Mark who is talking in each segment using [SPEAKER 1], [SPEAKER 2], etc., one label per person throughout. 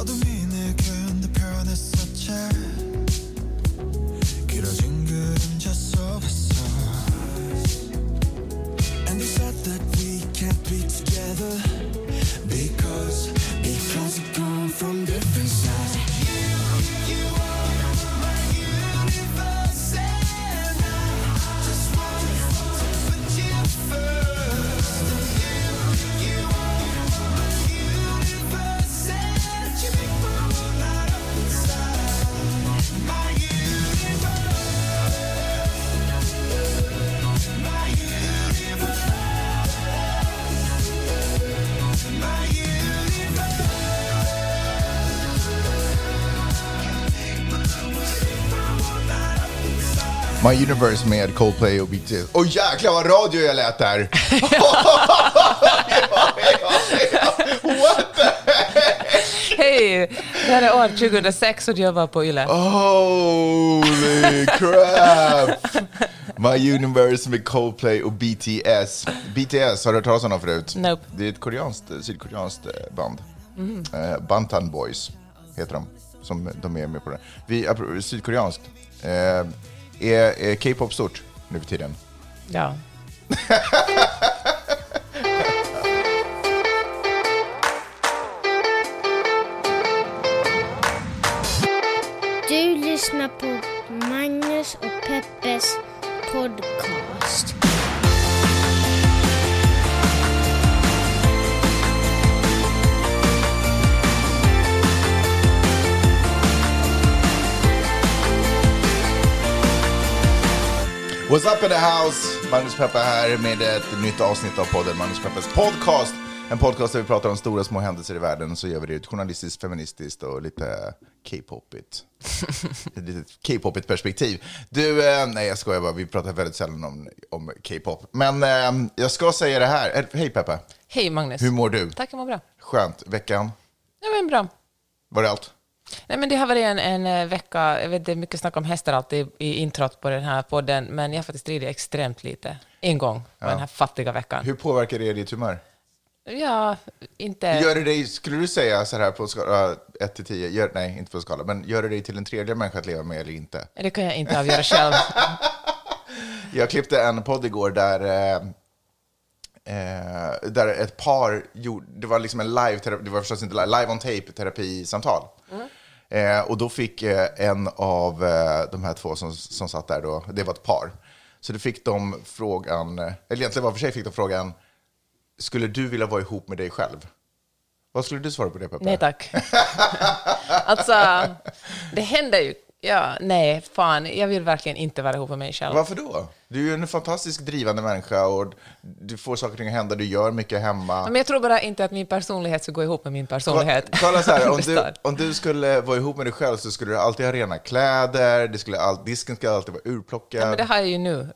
[SPEAKER 1] proud of me. My Universe
[SPEAKER 2] med Coldplay och BTS. Oj jäklar vad radio jag lät där! What the
[SPEAKER 3] Hej! Det här är år 2006 och du jobbar på YLE.
[SPEAKER 2] Holy crap! My Universe med Coldplay och BTS. BTS, har du hört talas om dem förut?
[SPEAKER 3] Nope.
[SPEAKER 2] Det är ett koreanskt, sydkoreanskt eh, band. Eh, Bantan Boys heter de, som de är med på det. Vi, sydkoreanskt, eh, är, är K-pop stort nu för tiden?
[SPEAKER 3] Ja.
[SPEAKER 4] Du lyssnar på Magnus och Peppes podcast.
[SPEAKER 2] What's up in the house? Magnus Peppa här med ett nytt avsnitt av podden Magnus Peppas podcast. En podcast där vi pratar om stora små händelser i världen så gör vi det journalistiskt, feministiskt och lite K-popigt. ett litet K-popigt perspektiv. Du, eh, nej jag skojar bara, vi pratar väldigt sällan om, om K-pop. Men eh, jag ska säga det här. Eh, Hej Peppa,
[SPEAKER 3] Hej Magnus.
[SPEAKER 2] hur mår du?
[SPEAKER 3] Tack, jag mår bra.
[SPEAKER 2] Skönt. Veckan?
[SPEAKER 3] Ja, men bra.
[SPEAKER 2] Var det allt?
[SPEAKER 3] Nej, men det har varit en, en eh, vecka, jag vet det är mycket snack om hästar alltid i, introt på den här podden, men jag har faktiskt ridit extremt lite. En gång på den här fattiga veckan.
[SPEAKER 2] Hur påverkar det ditt humör?
[SPEAKER 3] Ja, inte...
[SPEAKER 2] Gör det dig, skulle du säga så här på skala 1 till 10, gör, nej inte på skala, men gör det dig till en tredje människa att leva med eller inte?
[SPEAKER 3] Det kan jag inte avgöra själv.
[SPEAKER 2] Jag klippte en podd igår där, eh, eh, där ett par gjorde, det var liksom en live, det var förstås inte live, live on tape terapisamtal. Eh, och då fick eh, en av eh, de här två som, som satt där då, det var ett par. Så då fick de frågan, eh, eller egentligen var för sig fick de frågan, skulle du vilja vara ihop med dig själv? Vad skulle du svara på det Peppe?
[SPEAKER 3] Nej tack. alltså, det händer ju... Ja, nej, fan, jag vill verkligen inte vara ihop med mig själv.
[SPEAKER 2] Varför då? Du är ju en fantastiskt drivande människa och du får saker och ting att hända, du gör mycket hemma.
[SPEAKER 3] Men jag tror bara inte att min personlighet ska gå ihop med min personlighet.
[SPEAKER 2] Kolla så här, om du, om du skulle vara ihop med dig själv så skulle du alltid ha rena kläder, det skulle all, disken skulle alltid vara urplockad.
[SPEAKER 3] Men det har jag ju nu.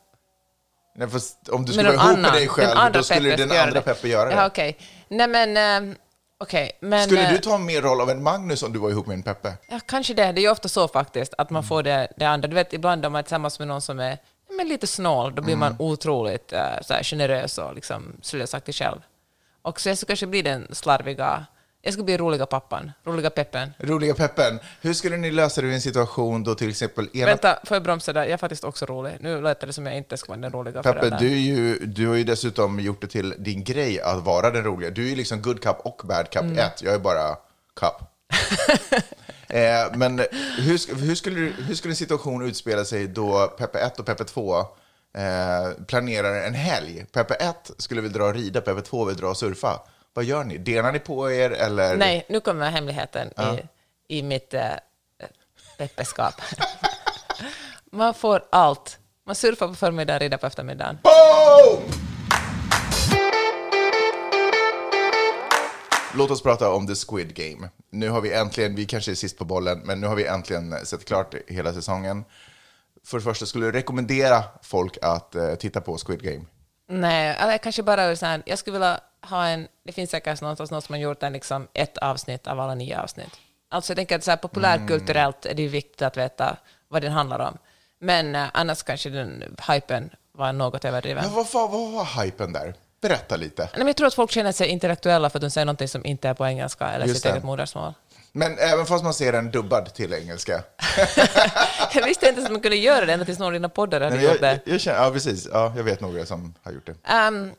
[SPEAKER 2] Nej, fast om du skulle vara ihop med
[SPEAKER 3] annan-
[SPEAKER 2] dig själv, då skulle
[SPEAKER 3] Peppe
[SPEAKER 2] den andra. Peppe göra det.
[SPEAKER 3] Ja, okej. Nej, men... ehm, Okej, men...
[SPEAKER 2] Skulle
[SPEAKER 3] eh,
[SPEAKER 2] du ta mer roll av en Magnus om du var ihop med en Peppe?
[SPEAKER 3] Ja, kanske det. Det är ju ofta så faktiskt, att man
[SPEAKER 2] Mm.
[SPEAKER 3] får det, det andra. Du vet, ibland om man är tillsammans med någon som är men lite snål, då blir man
[SPEAKER 2] Mm.
[SPEAKER 3] otroligt uh, så här, generös och liksom slösaktig själv. Och så jag ska kanske bli den slarviga... Jag ska bli roliga pappan, roliga peppen.
[SPEAKER 2] Roliga Peppen, hur skulle ni lösa det i en situation då till exempel ena
[SPEAKER 3] Vänta, får jag bromsa där? Jag är faktiskt också rolig. Nu låter det som jag inte ska vara den roliga
[SPEAKER 2] Peppe,
[SPEAKER 3] föräldern.
[SPEAKER 2] du, är ju, du har ju dessutom gjort det till din grej att vara den roliga. Du är ju liksom good cup och bad cup
[SPEAKER 3] Mm.
[SPEAKER 2] ett. Jag är bara cup. eh, men hur, hur, skulle, hur skulle en situation utspela sig då Peppe 1 och Peppe 2 eh, planerar en helg? Peppe 1 skulle vilja dra och rida, Peppe 2 vill dra och surfa. Vad gör ni? Delar ni på er eller?
[SPEAKER 3] Nej, nu kommer hemligheten i, i mitt äh, peppeskap. man får allt. Man surfar på förmiddagen, rider på eftermiddagen.
[SPEAKER 2] Boom! Låt oss prata om The Squid Game. Nu har vi äntligen, vi kanske är sist på bollen, men nu har vi äntligen sett klart hela säsongen. För det första, skulle du rekommendera folk att eh, titta på Squid Game?
[SPEAKER 3] Nej, eller kanske bara så här, jag skulle vilja ha en, det finns säkert någonstans någon som har gjort en, liksom, ett avsnitt av alla nio avsnitt. Alltså jag tänker att så här, populärkulturellt är det viktigt att veta vad den handlar om. Men eh, annars kanske den hypen var något överdriven.
[SPEAKER 2] Ja, vad, vad, vad var hypen där? Berätta lite.
[SPEAKER 3] Nej, men jag tror att folk känner sig intellektuella för att de säger någonting som inte är på engelska eller
[SPEAKER 2] Just
[SPEAKER 3] sitt
[SPEAKER 2] det.
[SPEAKER 3] eget modersmål.
[SPEAKER 2] Men även fast man ser den dubbad till engelska.
[SPEAKER 3] Jag visste inte att man kunde göra det ända tills någon av dina poddar hade gjort
[SPEAKER 2] jag,
[SPEAKER 3] det.
[SPEAKER 2] jag, jag känner, ja, precis. Ja, jag vet några som har gjort det.
[SPEAKER 3] Ehm,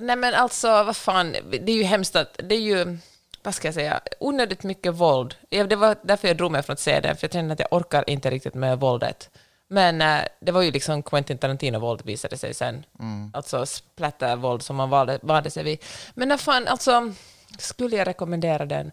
[SPEAKER 3] nej men alltså, vad fan, det är ju hemskt att, det är ju, vad ska jag säga, onödigt mycket våld. Det var därför jag drog mig från att se den, för jag kände att jag orkar inte riktigt med våldet. Men eh, det var ju liksom Quentin Tarantino-våld visade sig sen. Alltså splatter-våld som man valde, valde sig vid. Men när fan, alltså, skulle jag rekommendera den?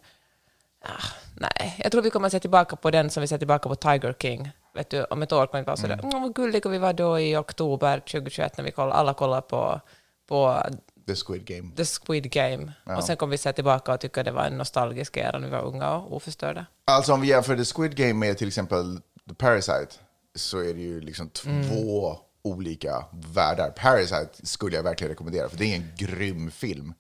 [SPEAKER 3] Ah, nej, jag tror vi kommer att se tillbaka på den som vi ser tillbaka på Tiger King. Vet du, om ett år kommer vi vara sådär, mm. vad gulliga vi var då i oktober 2021 när vi koll, alla kollar på, på
[SPEAKER 2] The Squid Game.
[SPEAKER 3] The Squid Game. Och sen kommer vi se tillbaka och tycka det var en nostalgisk era när vi var unga och oförstörda.
[SPEAKER 2] Alltså om vi jämför The Squid Game med till exempel The Parasite så är det ju liksom två olika världar. Parasite skulle jag verkligen rekommendera för det är en grym film.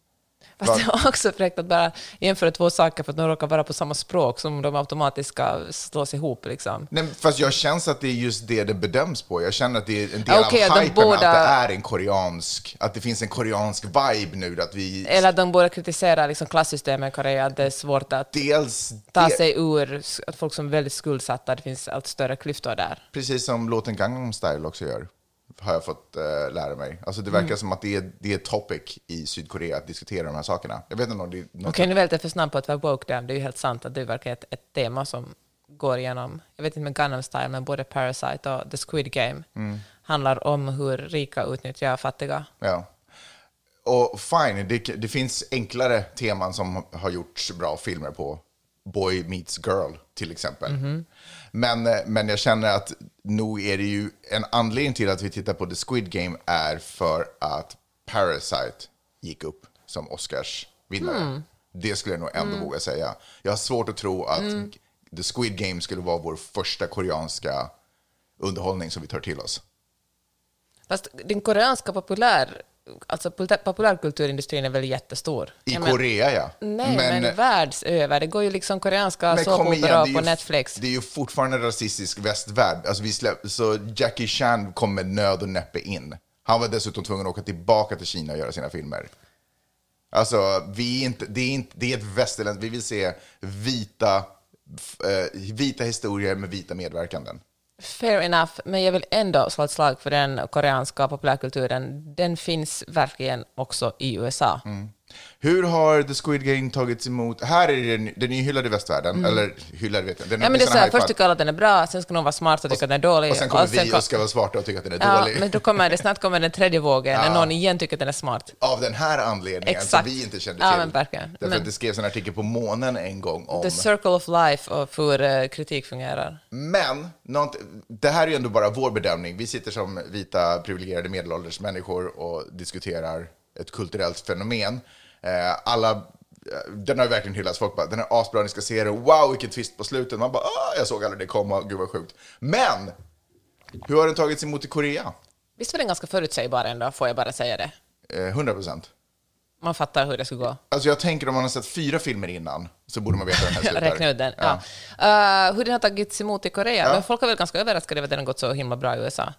[SPEAKER 3] Fast det var också fräckt att bara jämföra två saker för att de råkar vara på samma språk som de automatiskt ska slås ihop. Liksom.
[SPEAKER 2] Nej, fast jag känner att det är just det det bedöms på. Jag känner att det är en del
[SPEAKER 3] Okej,
[SPEAKER 2] av
[SPEAKER 3] de
[SPEAKER 2] hypen
[SPEAKER 3] båda-
[SPEAKER 2] att det är en koreansk, att det finns en koreansk vibe nu. Att vi
[SPEAKER 3] Eller att de borde kritisera liksom, klassystemet i Korea, att det är svårt att
[SPEAKER 2] dels,
[SPEAKER 3] ta
[SPEAKER 2] det,
[SPEAKER 3] sig ur, att folk som är väldigt skuldsatta, det finns allt större klyftor där.
[SPEAKER 2] precis som låten Gangnam Style också gör, har jag fått eh, lära mig. Alltså det verkar
[SPEAKER 3] Mm.
[SPEAKER 2] som att det är, det är topic i Sydkorea att diskutera de här sakerna. Jag vet inte om det är något
[SPEAKER 3] Okej, nu är lite för snabb på att vara woke där. Det är ju helt sant att det verkar ett, ett tema som går igenom, jag vet inte med Gangnam Style, men både Parasite och The Squid Game handlar om hur rika utnyttjar fattiga.
[SPEAKER 2] Ja. Och fine, det, det finns enklare teman som har gjorts bra filmer på. Boy meets girl, till exempel. Men, eh, men jag känner att nog är det ju en anledning till att vi tittar på The Squid Game är för att Parasite gick upp som Oscars vinnare. Det skulle jag nog ändå våga säga. Jag har svårt att tro att The Squid Game skulle vara vår första koreanska underhållning som vi tar till oss.
[SPEAKER 3] Fast den koreanska populär, alltså populär- populärkulturindustrin är väl jättestor?
[SPEAKER 2] I
[SPEAKER 3] men-
[SPEAKER 2] Korea, ja.
[SPEAKER 3] Nej, men, världsöver. Det går ju liksom koreanska
[SPEAKER 2] Men
[SPEAKER 3] såpoperor på Netflix.
[SPEAKER 2] det är ju fortfarande rasistisk västvärld. Alltså vi släpp, så Jackie Chan kom med nöd och näppe in. Han var dessutom tvungen att åka tillbaka till Kina och göra sina filmer. Alltså, vi är inte, det, är inte, det är ett västerländskt, vi vill se vita, eh, vita historier med vita medverkanden.
[SPEAKER 3] Fair enough, men jag vill ändå slå ett slag för den koreanska populärkulturen. Den finns verkligen också i USA.
[SPEAKER 2] Mm. Hur har The Squid Game tagits emot? Här är den, den är hyllad i västvärlden, eller hyllad vet jag. Den
[SPEAKER 3] Mm. Ja, men det är så här, först tycker alla att den är bra, sen ska någon vara smart och tycka att den är dålig.
[SPEAKER 2] Och sen kommer vi
[SPEAKER 3] kom-
[SPEAKER 2] och ska vara smarta och tycka att den är
[SPEAKER 3] Ja,
[SPEAKER 2] dålig.
[SPEAKER 3] men då kommer det, snart kommer den tredje vågen, när någon igen tycker att den är smart.
[SPEAKER 2] Av den här anledningen
[SPEAKER 3] Exakt.
[SPEAKER 2] som vi inte kände
[SPEAKER 3] Ja,
[SPEAKER 2] till.
[SPEAKER 3] men verkligen.
[SPEAKER 2] Därför
[SPEAKER 3] Men-
[SPEAKER 2] att det skrevs en artikel på månen en gång om...
[SPEAKER 3] The circle of life och hur eh, kritik fungerar.
[SPEAKER 2] Men, något, det här är ju ändå bara vår bedömning. Vi sitter som vita privilegierade medelålders människor och diskuterar ett kulturellt fenomen. Eh, alla, eh, den har ju verkligen hyllats. Folk bara, den är asbra, ni ska se den. Wow, vilken twist på slutet. Man bara, ah, jag såg aldrig det komma, gud vad sjukt. Men, hur har den tagits emot i Korea?
[SPEAKER 3] Visst var den ganska förutsägbar ändå, får jag bara säga det.
[SPEAKER 2] Eh, 100 procent.
[SPEAKER 3] Man fattar hur det skulle gå.
[SPEAKER 2] Alltså jag tänker om man har sett fyra filmer innan så borde man veta hur den här slutar.
[SPEAKER 3] Räkna ut den. Ja. Eh, hur den har tagits emot i Korea. Men folk har väl ganska överraskade över att den har gått så himla bra i USA.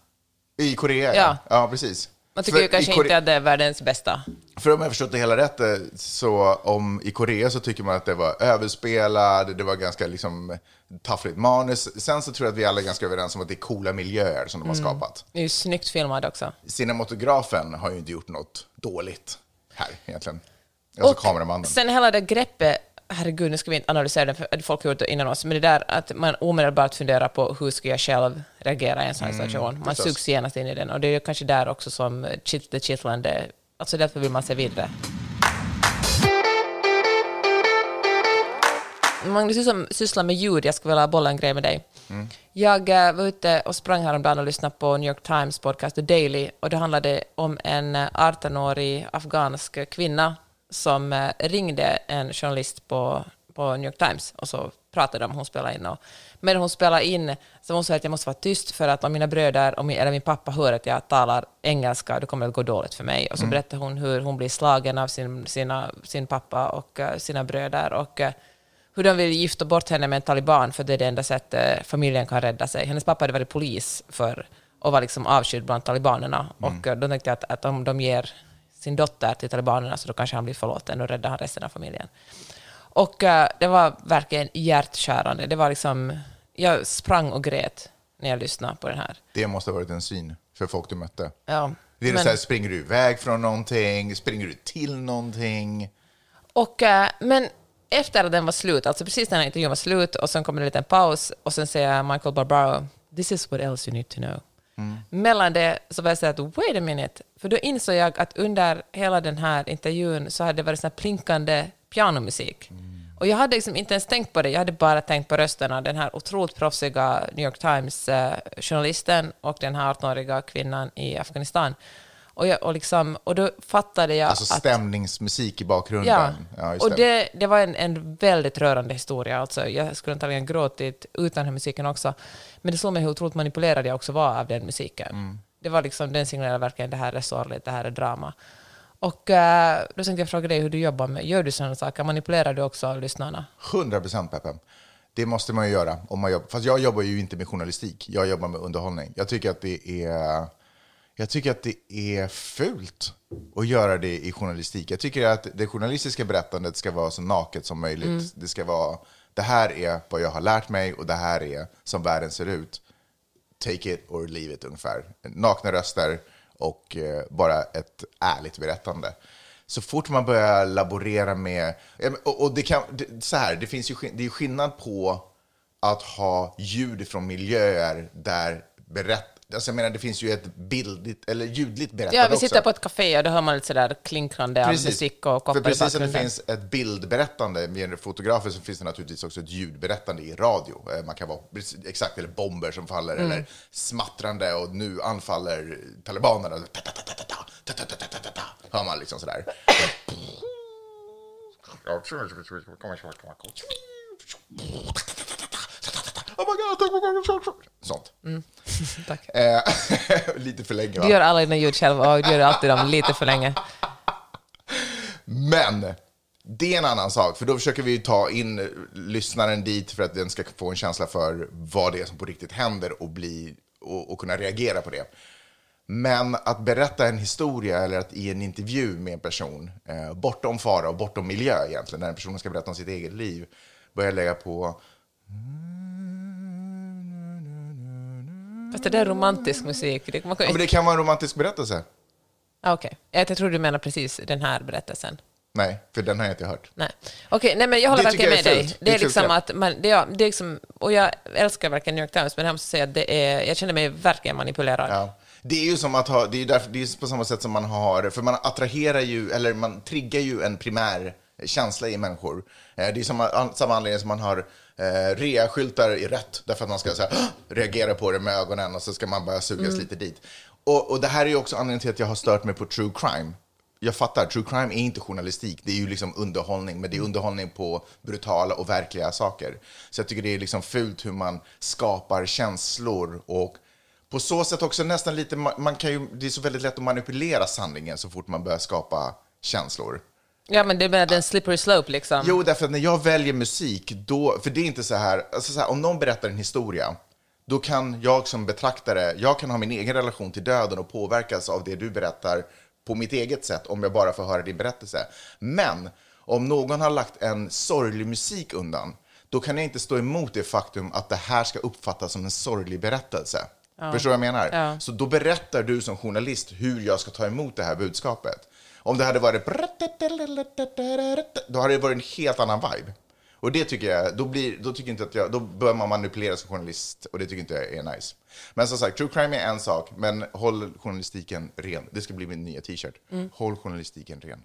[SPEAKER 2] I Korea,
[SPEAKER 3] Ja.
[SPEAKER 2] ja. Ja, precis.
[SPEAKER 3] Man tycker ju kanske
[SPEAKER 2] Kore-
[SPEAKER 3] inte att det är världens bästa.
[SPEAKER 2] För om jag förstått det hela rätt, eh, så om i Korea så tycker man att det var överspelad, det var ganska liksom taffligt manus. Sen så tror jag att vi alla är ganska överens om att det är coola miljöer som de
[SPEAKER 3] Mm.
[SPEAKER 2] har skapat.
[SPEAKER 3] Det är ju snyggt filmad också.
[SPEAKER 2] Cinematografen har ju inte gjort något dåligt här egentligen. Alltså kameramannen.
[SPEAKER 3] sen hela det greppet, herregud, nu ska vi inte analysera det, för folk har gjort det innan oss, men det där att man omedelbart funderar på hur ska jag själv reagera i en sån här situation. Man
[SPEAKER 2] förstås.
[SPEAKER 3] sugs genast in i den, och det är kanske där också som det kittlande, alltså därför vill man se vidare. Magnus, du som sysslar med ljud, jag skulle vilja bolla en grej med dig. Jag eh, var ute och sprang häromdagen och lyssnade på New York Times podcast The Daily och det handlade om en eh, 18-årig afghansk kvinna som eh, ringde en journalist på, på New York Times och så pratade de, hon spelade in och medan hon spelade in så hon sa att jag måste vara tyst för att om mina bröder min, eller min pappa hör att jag talar engelska då kommer det att gå dåligt för mig. Och så berättade hon hur hon blir slagen av sin, sina, sin pappa och eh, sina bröder och eh, hur de vill gifta bort henne med en taliban för det är det enda sättet familjen kan rädda sig. Hennes pappa hade varit polis för och var liksom avskydd bland talibanerna. Och eh, då tänkte jag att, att om de ger sin dotter till talibanerna så då kanske han blir förlåten och räddar han resten av familjen. Och eh, det var verkligen hjärtskärande. Det var liksom, jag sprang och grät när jag lyssnade på den här.
[SPEAKER 2] Det måste ha varit en syn för folk du mötte.
[SPEAKER 3] Ja,
[SPEAKER 2] Det är
[SPEAKER 3] men-
[SPEAKER 2] så här, springer du iväg från någonting? Springer du till någonting?
[SPEAKER 3] Och, eh, men efter att den var slut, alltså precis när intervjun var slut, och sen kommer det en liten paus, och sen säger Michael Barbaro, this is what else you need to know. Mellan det så var jag så att wait a minute, för då insåg jag att under hela den här intervjun så hade det varit sån här plinkande pianomusik. Och jag hade liksom inte ens tänkt på det, jag hade bara tänkt på rösterna, den här otroligt proffsiga New York Times-journalisten och den här 18-åriga kvinnan i Afghanistan. Och, jag, och, liksom, och då fattade jag
[SPEAKER 2] Alltså
[SPEAKER 3] att...
[SPEAKER 2] stämningsmusik i bakgrunden.
[SPEAKER 3] Ja,
[SPEAKER 2] just
[SPEAKER 3] och det, det var en, en väldigt rörande historia. Alltså, jag skulle antagligen gråtit utan den här musiken också. Men det slog mig hur otroligt manipulerad jag också var av den musiken.
[SPEAKER 2] Mm.
[SPEAKER 3] Det var liksom, den signalerade verkligen det här är sorgligt, det här är drama. Och eh, då tänkte jag fråga dig hur du jobbar med, gör du sådana saker? Manipulerar du också lyssnarna?
[SPEAKER 2] 100 procent Peppe. Det måste man ju göra. Om man jobbar. Fast jag jobbar ju inte med journalistik. Jag jobbar med underhållning. Jag tycker att det är, jag tycker att det är fult att göra det i journalistik. Jag tycker att det journalistiska berättandet ska vara så naket som möjligt. Det ska vara, det här är vad jag har lärt mig och det här är som världen ser ut. Take it or leave it ungefär. Nakna röster och eh, bara ett ärligt berättande. Så fort man börjar laborera med... Och, och det, kan, det, så här, det finns ju det är skillnad på att ha ljud från miljöer där berätt... Alltså jag menar, det finns ju ett bildligt, eller ljudligt berättande också.
[SPEAKER 3] Ja, vi sitter också. på ett café och då hör man lite sådär klinkrande precis. musik och koppar
[SPEAKER 2] För precis som det finns ett bildberättande med fotografer så finns det naturligtvis också ett ljudberättande i radio. Man kan vara exakt, eller bomber som faller,
[SPEAKER 3] mm.
[SPEAKER 2] eller smattrande och nu anfaller talibanerna. Hör man liksom sådär. Oh my God. Sånt.
[SPEAKER 3] Tack.
[SPEAKER 2] Eh, lite för länge va?
[SPEAKER 3] Du gör alla dina ljud själv och du gör alltid dem lite för länge.
[SPEAKER 2] Men det är en annan sak, för då försöker vi ta in lyssnaren dit för att den ska få en känsla för vad det är som på riktigt händer och, bli, och, och kunna reagera på det. Men att berätta en historia eller att i en intervju med en person, eh, bortom fara och bortom miljö egentligen, när en person ska berätta om sitt eget liv, börja lägga på
[SPEAKER 3] Fast det där är romantisk musik. Det, man kan,
[SPEAKER 2] Ja, men det kan vara en romantisk berättelse.
[SPEAKER 3] Ah, Okej, jag tror du menar precis den här berättelsen.
[SPEAKER 2] Nej, för den har jag inte hört.
[SPEAKER 3] Nej, Okej, nej men jag håller
[SPEAKER 2] Det
[SPEAKER 3] verkligen med
[SPEAKER 2] jag är
[SPEAKER 3] dig. Det
[SPEAKER 2] Det
[SPEAKER 3] är
[SPEAKER 2] är
[SPEAKER 3] liksom att man, det, ja, det är liksom, och jag älskar verkligen New York Times, men jag måste säga att det är, jag känner mig verkligen manipulerad.
[SPEAKER 2] Ja. Det är ju som att ha, det är, därför, det är på samma sätt som man har, för man attraherar ju, eller man triggar ju en primär känsla i människor. Eh, Det är samma, samma anledning som man har eh, rea-skyltar i rött, därför att man ska så reagera på det med ögonen och så ska man bara sugas lite dit. Och, och det här är ju också anledningen till att jag har stört mig på true crime. Jag fattar, true crime är inte journalistik, det är ju liksom underhållning, men det är underhållning på brutala och verkliga saker. Så jag tycker det är liksom fult hur man skapar känslor och på så sätt också nästan lite, man kan ju, det är så väldigt lätt att manipulera sanningen så fort man börjar skapa känslor.
[SPEAKER 3] Ja, men det menar den slippery slope liksom.
[SPEAKER 2] Jo, därför att när jag väljer musik, då, för det är inte så här, alltså så här, om någon berättar en historia, då kan jag som betraktare, jag kan ha min egen relation till döden och påverkas av det du berättar på mitt eget sätt om jag bara får höra din berättelse. Men om någon har lagt en sorglig musik undan, då kan jag inte stå emot det faktum att det här ska uppfattas som en sorglig berättelse. Förstår du vad jag menar?
[SPEAKER 3] Ja.
[SPEAKER 2] Så då berättar du som journalist hur jag ska ta emot det här budskapet. Om det hade varit... Då hade det varit en helt annan vibe. Och det tycker jag, då, blir, då tycker inte att jag, då bör man manipulera som journalist och det tycker inte jag är nice. Men som sagt, true crime är en sak, men håll journalistiken ren. Det ska bli min nya t-shirt. Håll journalistiken ren.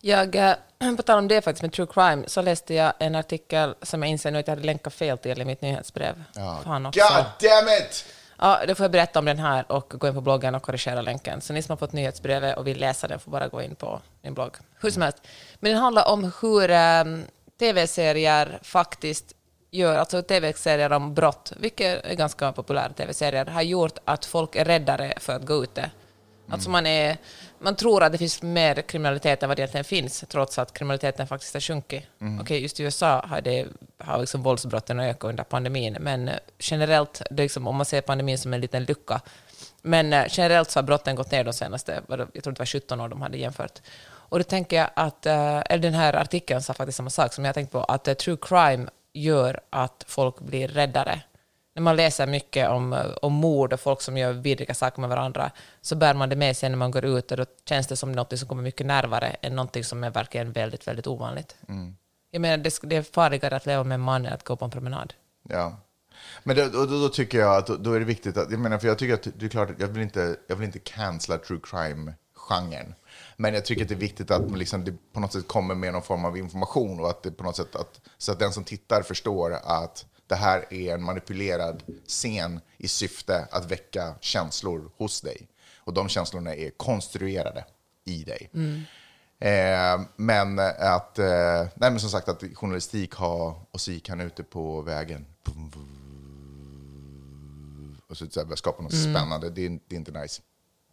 [SPEAKER 3] Jag, eh, på tal om det faktiskt med true crime, så läste jag en artikel som jag inser nu att jag hade länkat fel till i mitt nyhetsbrev. Fan också.
[SPEAKER 2] God damn it!
[SPEAKER 3] Ja, då får jag berätta om den här och gå in på bloggen och korrigera länken. Så ni som har fått nyhetsbrevet och vill läsa den får bara gå in på min blogg. Hur som helst. Men den handlar om hur um, tv-serier faktiskt gör, alltså tv-serier om brott, vilka är ganska populära tv-serier, har gjort att folk är räddare för att gå ute. Alltså man, är, man tror att det finns mer kriminalitet än vad det egentligen finns, trots att kriminaliteten faktiskt har sjunkit. Okej, just i USA har, det, har liksom våldsbrotten ökat under pandemin, men eh, generellt, det liksom, om man ser pandemin som en liten lucka, men eh, generellt så har brotten gått ner de senaste, jag tror det var 17 år de hade jämfört. Och då tänker jag att, eh, eller den här artikeln sa faktiskt samma sak som jag tänkt på, att true crime gör att folk blir räddare. När man läser mycket om, om mord och folk som gör vidriga saker med varandra, så bär man det med sig när man går ut och då känns det som något som kommer mycket närmare än något som är verkligen väldigt, väldigt ovanligt. Jag menar, det, det är farligare att leva med en man än att gå på en promenad.
[SPEAKER 2] Ja. Men då, då, då tycker jag att då, då är det viktigt att, jag menar, för jag tycker att det är klart att jag vill inte, jag vill inte cancella true crime-genren. Men jag tycker att det är viktigt att man liksom, det på något sätt kommer med någon form av information och att det på något sätt att, så att den som tittar förstår att det här är en manipulerad scen i syfte att väcka känslor hos dig. Och de känslorna är konstruerade i dig. Eh, men att, eh, nej men som sagt att journalistik har, och så gick han ute på vägen. Och så, så här, skapa något spännande, det är, det är inte nice.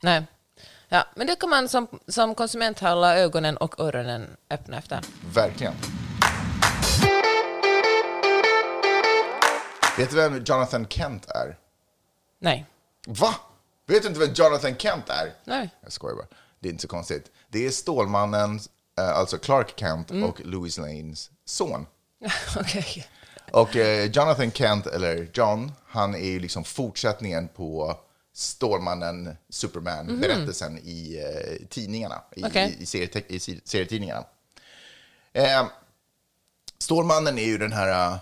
[SPEAKER 3] Nej. Ja, men det kan man som, som konsument hålla ögonen och öronen öppna efter.
[SPEAKER 2] Verkligen. Vet du vem Jonathan Kent är?
[SPEAKER 3] Nej.
[SPEAKER 2] Va? Vet du inte vem Jonathan Kent är?
[SPEAKER 3] Nej.
[SPEAKER 2] Jag skojar bara. Det är inte så konstigt. Det är Stålmannen, eh, alltså Clark Kent och Louis Lanes son.
[SPEAKER 3] Okej.
[SPEAKER 2] Och eh, Jonathan Kent, eller John, han är ju liksom fortsättningen på Stålmannen, Superman-berättelsen i eh, tidningarna, i,
[SPEAKER 3] Okej.
[SPEAKER 2] i, i, i se- serietidningarna. Eh, Stålmannen är ju den här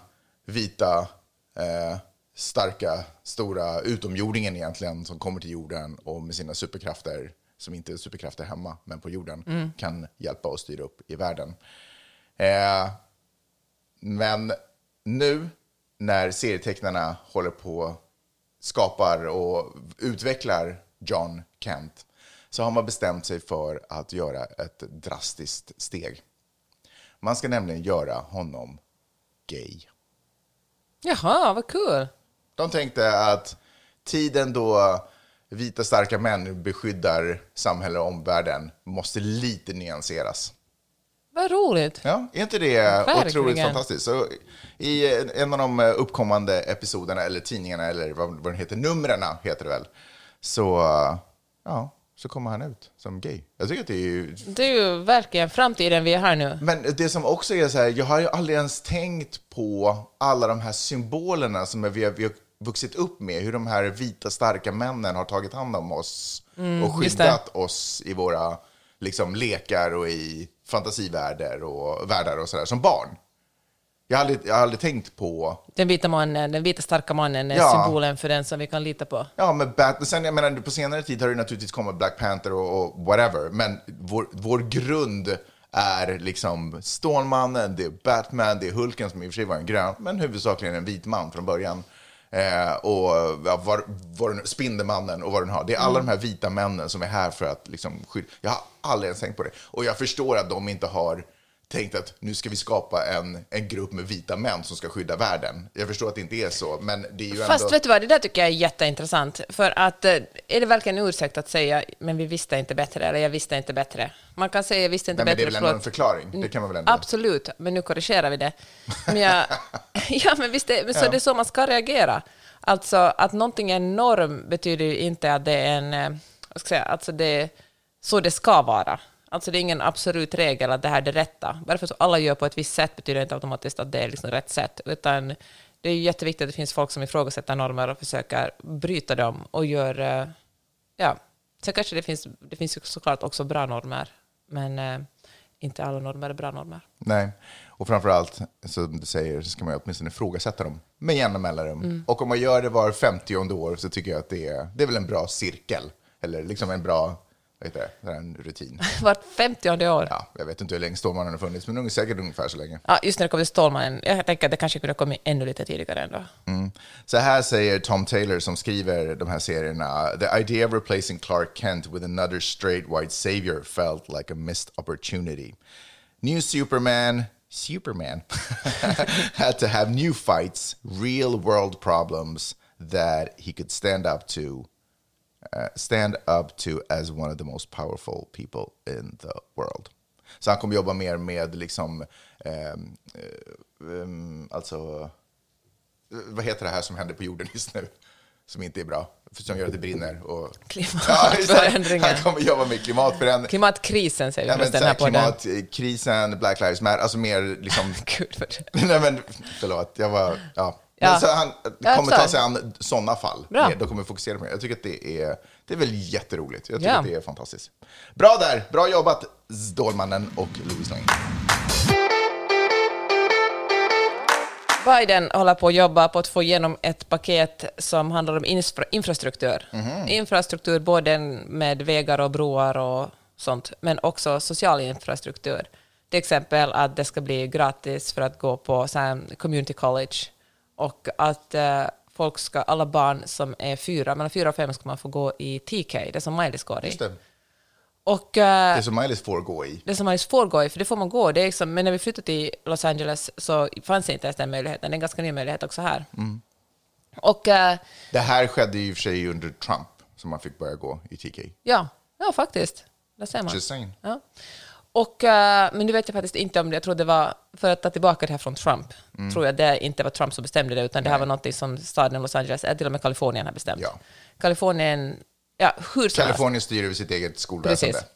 [SPEAKER 2] vita, eh, starka, stora utomjordingen egentligen som kommer till jorden och med sina superkrafter, som inte är superkrafter hemma, men på jorden, kan hjälpa och styra upp i världen. Eh, men nu när serietecknarna håller på skapar och utvecklar John Kent så har man bestämt sig för att göra ett drastiskt steg. Man ska nämligen göra honom gay.
[SPEAKER 3] Jaha, vad kul.
[SPEAKER 2] De tänkte att tiden då vita starka män beskyddar samhället och omvärlden måste lite nyanseras.
[SPEAKER 3] Vad roligt.
[SPEAKER 2] Ja, är inte det
[SPEAKER 3] Verkligen.
[SPEAKER 2] otroligt fantastiskt? Så I en av de uppkommande episoderna, eller tidningarna, eller vad, vad den heter, numren heter det väl, så, ja, så kommer han ut som gay. Jag tycker att det är ju...
[SPEAKER 3] Det är ju verkligen framtiden vi har nu.
[SPEAKER 2] Men det som också är så här, jag har ju aldrig ens tänkt på alla de här symbolerna som vi har, vi har vuxit upp med, hur de här vita starka männen har tagit hand om oss och
[SPEAKER 3] Mm, just
[SPEAKER 2] skyddat oss i våra liksom, lekar och i fantasivärldar och världar och sådär som barn. Jag har, aldrig, jag har aldrig tänkt på
[SPEAKER 3] Den vita mannen, den vita starka mannen är
[SPEAKER 2] Ja.
[SPEAKER 3] symbolen för den som vi kan lita på.
[SPEAKER 2] Ja, men Bat- sen, jag menar, på senare tid har det naturligtvis kommit Black Panther och, och whatever, men vår, vår grund är liksom Stålmannen, det är Batman, det är Hulken som i och för sig var en grön, men huvudsakligen en vit man från början. Eh, och ja, var, var Spindelmannen och vad den har. Det är alla de här vita männen som är här för att liksom skydda. Jag har aldrig ens tänkt på det. Och jag förstår att de inte har tänkt att nu ska vi skapa en, en grupp med vita män som ska skydda världen. Jag förstår att det inte är så, men det är ju
[SPEAKER 3] Fast
[SPEAKER 2] ändå...
[SPEAKER 3] vet du vad, det där tycker jag är jätteintressant. För att eh, är det verkligen en ursäkt att säga men vi visste inte bättre eller jag visste inte bättre? Man kan säga jag visste inte
[SPEAKER 2] Nej, men det
[SPEAKER 3] bättre.
[SPEAKER 2] är väl ändå en förklaring? Det kan man väl ändå...
[SPEAKER 3] Absolut, men nu korrigerar vi det. Men jag, ja, men visst är, men så det är så man ska reagera. Alltså att någonting är norm betyder ju inte att det är en, eh, vad ska jag säga, alltså det är så det ska vara. Alltså det är ingen absolut regel att det här är det rätta. Bara för att alla gör på ett visst sätt betyder inte automatiskt att det är liksom rätt sätt, utan det är jätteviktigt att det finns folk som ifrågasätter normer och försöker bryta dem och gör, eh, ja, sen kanske det finns, det finns såklart också bra normer, men eh, inte alla normer är bra normer.
[SPEAKER 2] Nej, och framförallt, som du säger, så ska man åtminstone ifrågasätta dem med jämna mellanrum.
[SPEAKER 3] Mm.
[SPEAKER 2] Och om man gör det var 50 år så tycker jag att det är, det är väl en bra cirkel. Eller liksom en bra, heter det, en rutin.
[SPEAKER 3] Vart 50 år.
[SPEAKER 2] Ja, jag vet inte hur länge Stålmannen har funnits, men säkert ungefär så länge.
[SPEAKER 3] Ja, just när det kommer till Stålmannen. Jag tänker att det kanske kunde ha kommit ännu lite tidigare ändå.
[SPEAKER 2] Så här säger Tom Taylor som skriver de här serierna. The idea of replacing Clark Kent with another straight white savior felt like a missed opportunity. New Superman, Superman, had to have new fights, real world problems that he could stand up to, uh, stand up to as one of the most powerful people in the world. Så han kommer jobba mer med liksom, eh, ehm, alltså vad heter det här som händer på jorden just nu? som inte är bra, som gör att det brinner. Och...
[SPEAKER 3] Klimatförändringen.
[SPEAKER 2] Han kommer jobba med klimatförändring.
[SPEAKER 3] Klimatkrisen säger vi
[SPEAKER 2] Ja, men, så
[SPEAKER 3] här den.
[SPEAKER 2] klimatkrisen, Black Lives Matter, alltså mer liksom...
[SPEAKER 3] Gud,
[SPEAKER 2] Nej men förlåt, jag var... Ja.
[SPEAKER 3] Ja.
[SPEAKER 2] Så han kommer ta sig an sådana fall.
[SPEAKER 3] Bra.
[SPEAKER 2] Då kommer vi fokusera på det. Jag tycker att det är, det är väl jätteroligt. Jag tycker
[SPEAKER 3] Ja.
[SPEAKER 2] att det är fantastiskt. Bra där! Bra jobbat Stålmannen och Louise Lane.
[SPEAKER 3] Biden håller på att jobba på att få igenom ett paket som handlar om infra infrastruktur.
[SPEAKER 2] Mhm.
[SPEAKER 3] Infrastruktur både med vägar och broar och sånt, men också social infrastruktur. Till exempel att det ska bli gratis för att gå på så community college och att eh, folk ska, alla barn som är fyra, mellan fyra och fem ska man få gå i TK, det som Miley går i.
[SPEAKER 2] Det.
[SPEAKER 3] Och, eh,
[SPEAKER 2] Det som Miley's får gå i.
[SPEAKER 3] det som man får gå i, för det får man gå. Det är liksom, men när vi flyttade till Los Angeles så fanns inte ens den möjligheten. Det är en ganska ny möjlighet också här.
[SPEAKER 2] Mm.
[SPEAKER 3] Och eh,
[SPEAKER 2] Det här skedde ju i och för sig under Trump, som man fick börja gå i TK.
[SPEAKER 3] ja, ja faktiskt. Där ser man.
[SPEAKER 2] Just saying.
[SPEAKER 3] Ja. Och, eh, men nu vet jag faktiskt inte om det, jag tror det var, för att ta tillbaka det här från Trump,
[SPEAKER 2] Mm.
[SPEAKER 3] tror jag det inte var Trump som bestämde det, utan det här var något som staden Los Angeles, eller till och med Kalifornien har bestämt.
[SPEAKER 2] Ja.
[SPEAKER 3] Kalifornien, ja hur som.
[SPEAKER 2] Kalifornien styr över sitt eget skolväsende.
[SPEAKER 3] Precis.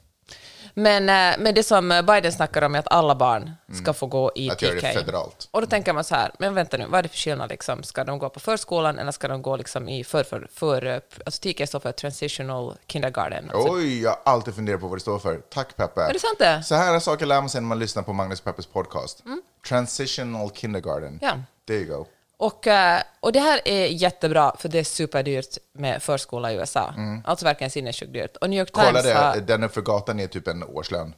[SPEAKER 3] Men, eh, men det som Biden snackar om är att alla barn ska få gå i
[SPEAKER 2] Mm. Att
[SPEAKER 3] TK.
[SPEAKER 2] göra det federalt.
[SPEAKER 3] Och då tänker man så här, men vänta nu, vad är det för skillnad? Liksom? Ska de gå på förskolan eller ska de gå liksom i för, för, för eh, alltså TK står för Transitional Kindergarten. Alltså,
[SPEAKER 2] Oj, jag har alltid funderat på vad det står för. Tack Peppe.
[SPEAKER 3] Är det sant det?
[SPEAKER 2] Så här saker lär man sig när man lyssnar på Magnus Peppes podcast. Transitional Kindergarten.
[SPEAKER 3] Mm. Ja.
[SPEAKER 2] There you go.
[SPEAKER 3] Och, eh, och det här är jättebra, för det är superdyrt med förskola i USA. Alltså verkligen sinnessjukt dyrt. Och New York
[SPEAKER 2] Mm. Kolla
[SPEAKER 3] Times
[SPEAKER 2] det,
[SPEAKER 3] har...
[SPEAKER 2] den för gatan är typ en årslön.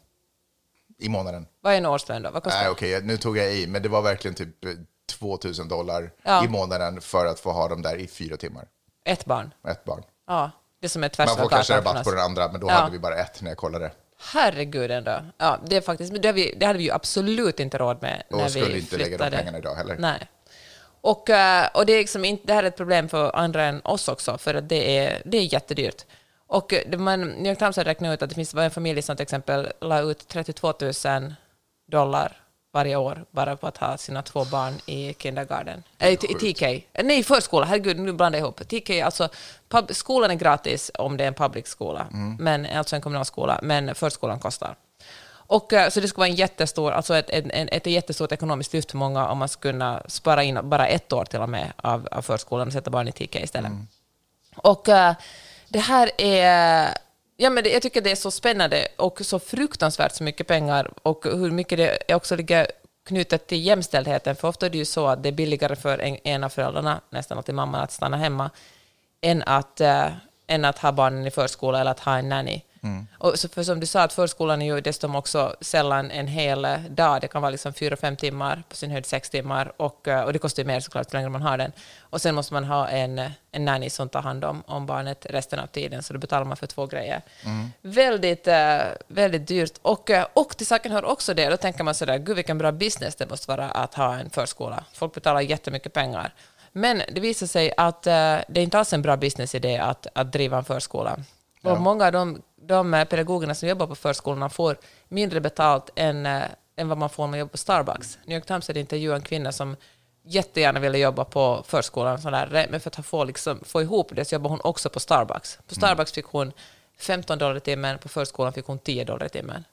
[SPEAKER 2] I månaden.
[SPEAKER 3] Vad är en årslön då? Vad kostar
[SPEAKER 2] Nej,
[SPEAKER 3] det?
[SPEAKER 2] okej, nu tog jag i, men det var verkligen typ eh, 2000 dollar
[SPEAKER 3] Ja.
[SPEAKER 2] i månaden för att få ha dem där i fyra timmar.
[SPEAKER 3] Ett barn.
[SPEAKER 2] Ett barn.
[SPEAKER 3] Ja, det som är tvärs
[SPEAKER 2] Man får kanske rabatt på den andra, men då
[SPEAKER 3] Ja.
[SPEAKER 2] hade vi bara ett när jag kollade.
[SPEAKER 3] Herregud ändå. Ja, det, är faktiskt, men det, har vi, det hade vi ju absolut inte råd med
[SPEAKER 2] Och
[SPEAKER 3] när
[SPEAKER 2] skulle
[SPEAKER 3] vi
[SPEAKER 2] inte lägga de
[SPEAKER 3] flyttade.
[SPEAKER 2] pengarna idag heller.
[SPEAKER 3] Nej. Och, eh, och det, är liksom inte, det här är ett problem för andra än oss också, för att det är, det är jättedyrt. Och eh, man, New York Times har räknat ut att det finns var en familj som till exempel la ut 32 000 dollar varje år bara på att ha sina två barn i kindergarten. Äh, i, TK. Eh, Nej, förskola. Herregud, nu blandar jag ihop. TK, alltså, pub, skolan är gratis om det är en public skola, men, alltså en kommunal skola, men förskolan kostar. Och, eh, så det skulle vara en jättestor, alltså ett, ett, ett, jättestort ekonomiskt lyft för många om man skulle kunna spara in bara ett år till och med av, av förskolan och sätta barn i TK istället. Och eh, det här är... Ja, men det, jag tycker det är så spännande och så fruktansvärt så mycket pengar och hur mycket det också ligger knutet till jämställdheten. För ofta är det ju så att det är billigare för en, en av föräldrarna, nästan alltid mamman, att stanna hemma än att, eh, än att ha barnen i förskola eller att ha en nanny. Och så för som du sa, att förskolan är ju dessutom också sällan en hel dag. Det kan vara liksom fyra, fem timmar, på sin höjd sex timmar. Och, eh, och det kostar ju mer såklart ju längre man har den. Och sen måste man ha en, en nanny som tar hand om, om barnet resten av tiden, så då betalar man för två grejer. Väldigt, eh, väldigt dyrt. Och, eh, och till saken hör också det, då tänker man sådär, gud vilken bra business det måste vara att ha en förskola. Folk betalar jättemycket pengar. Men det visar sig att det är inte alls en bra businessidé att, att driva en förskola. Och många av de, de pedagogerna som jobbar på förskolorna får mindre betalt än, eh, än vad man får om man jobbar på Starbucks. New York Times hade intervjuat en kvinna som jättegärna ville jobba på förskolan, sådär, men för att få, liksom, få ihop det så jobbade hon också på Starbucks. På Starbucks fick hon 15 dollar i timmen, på förskolan fick hon 10 dollar i timmen.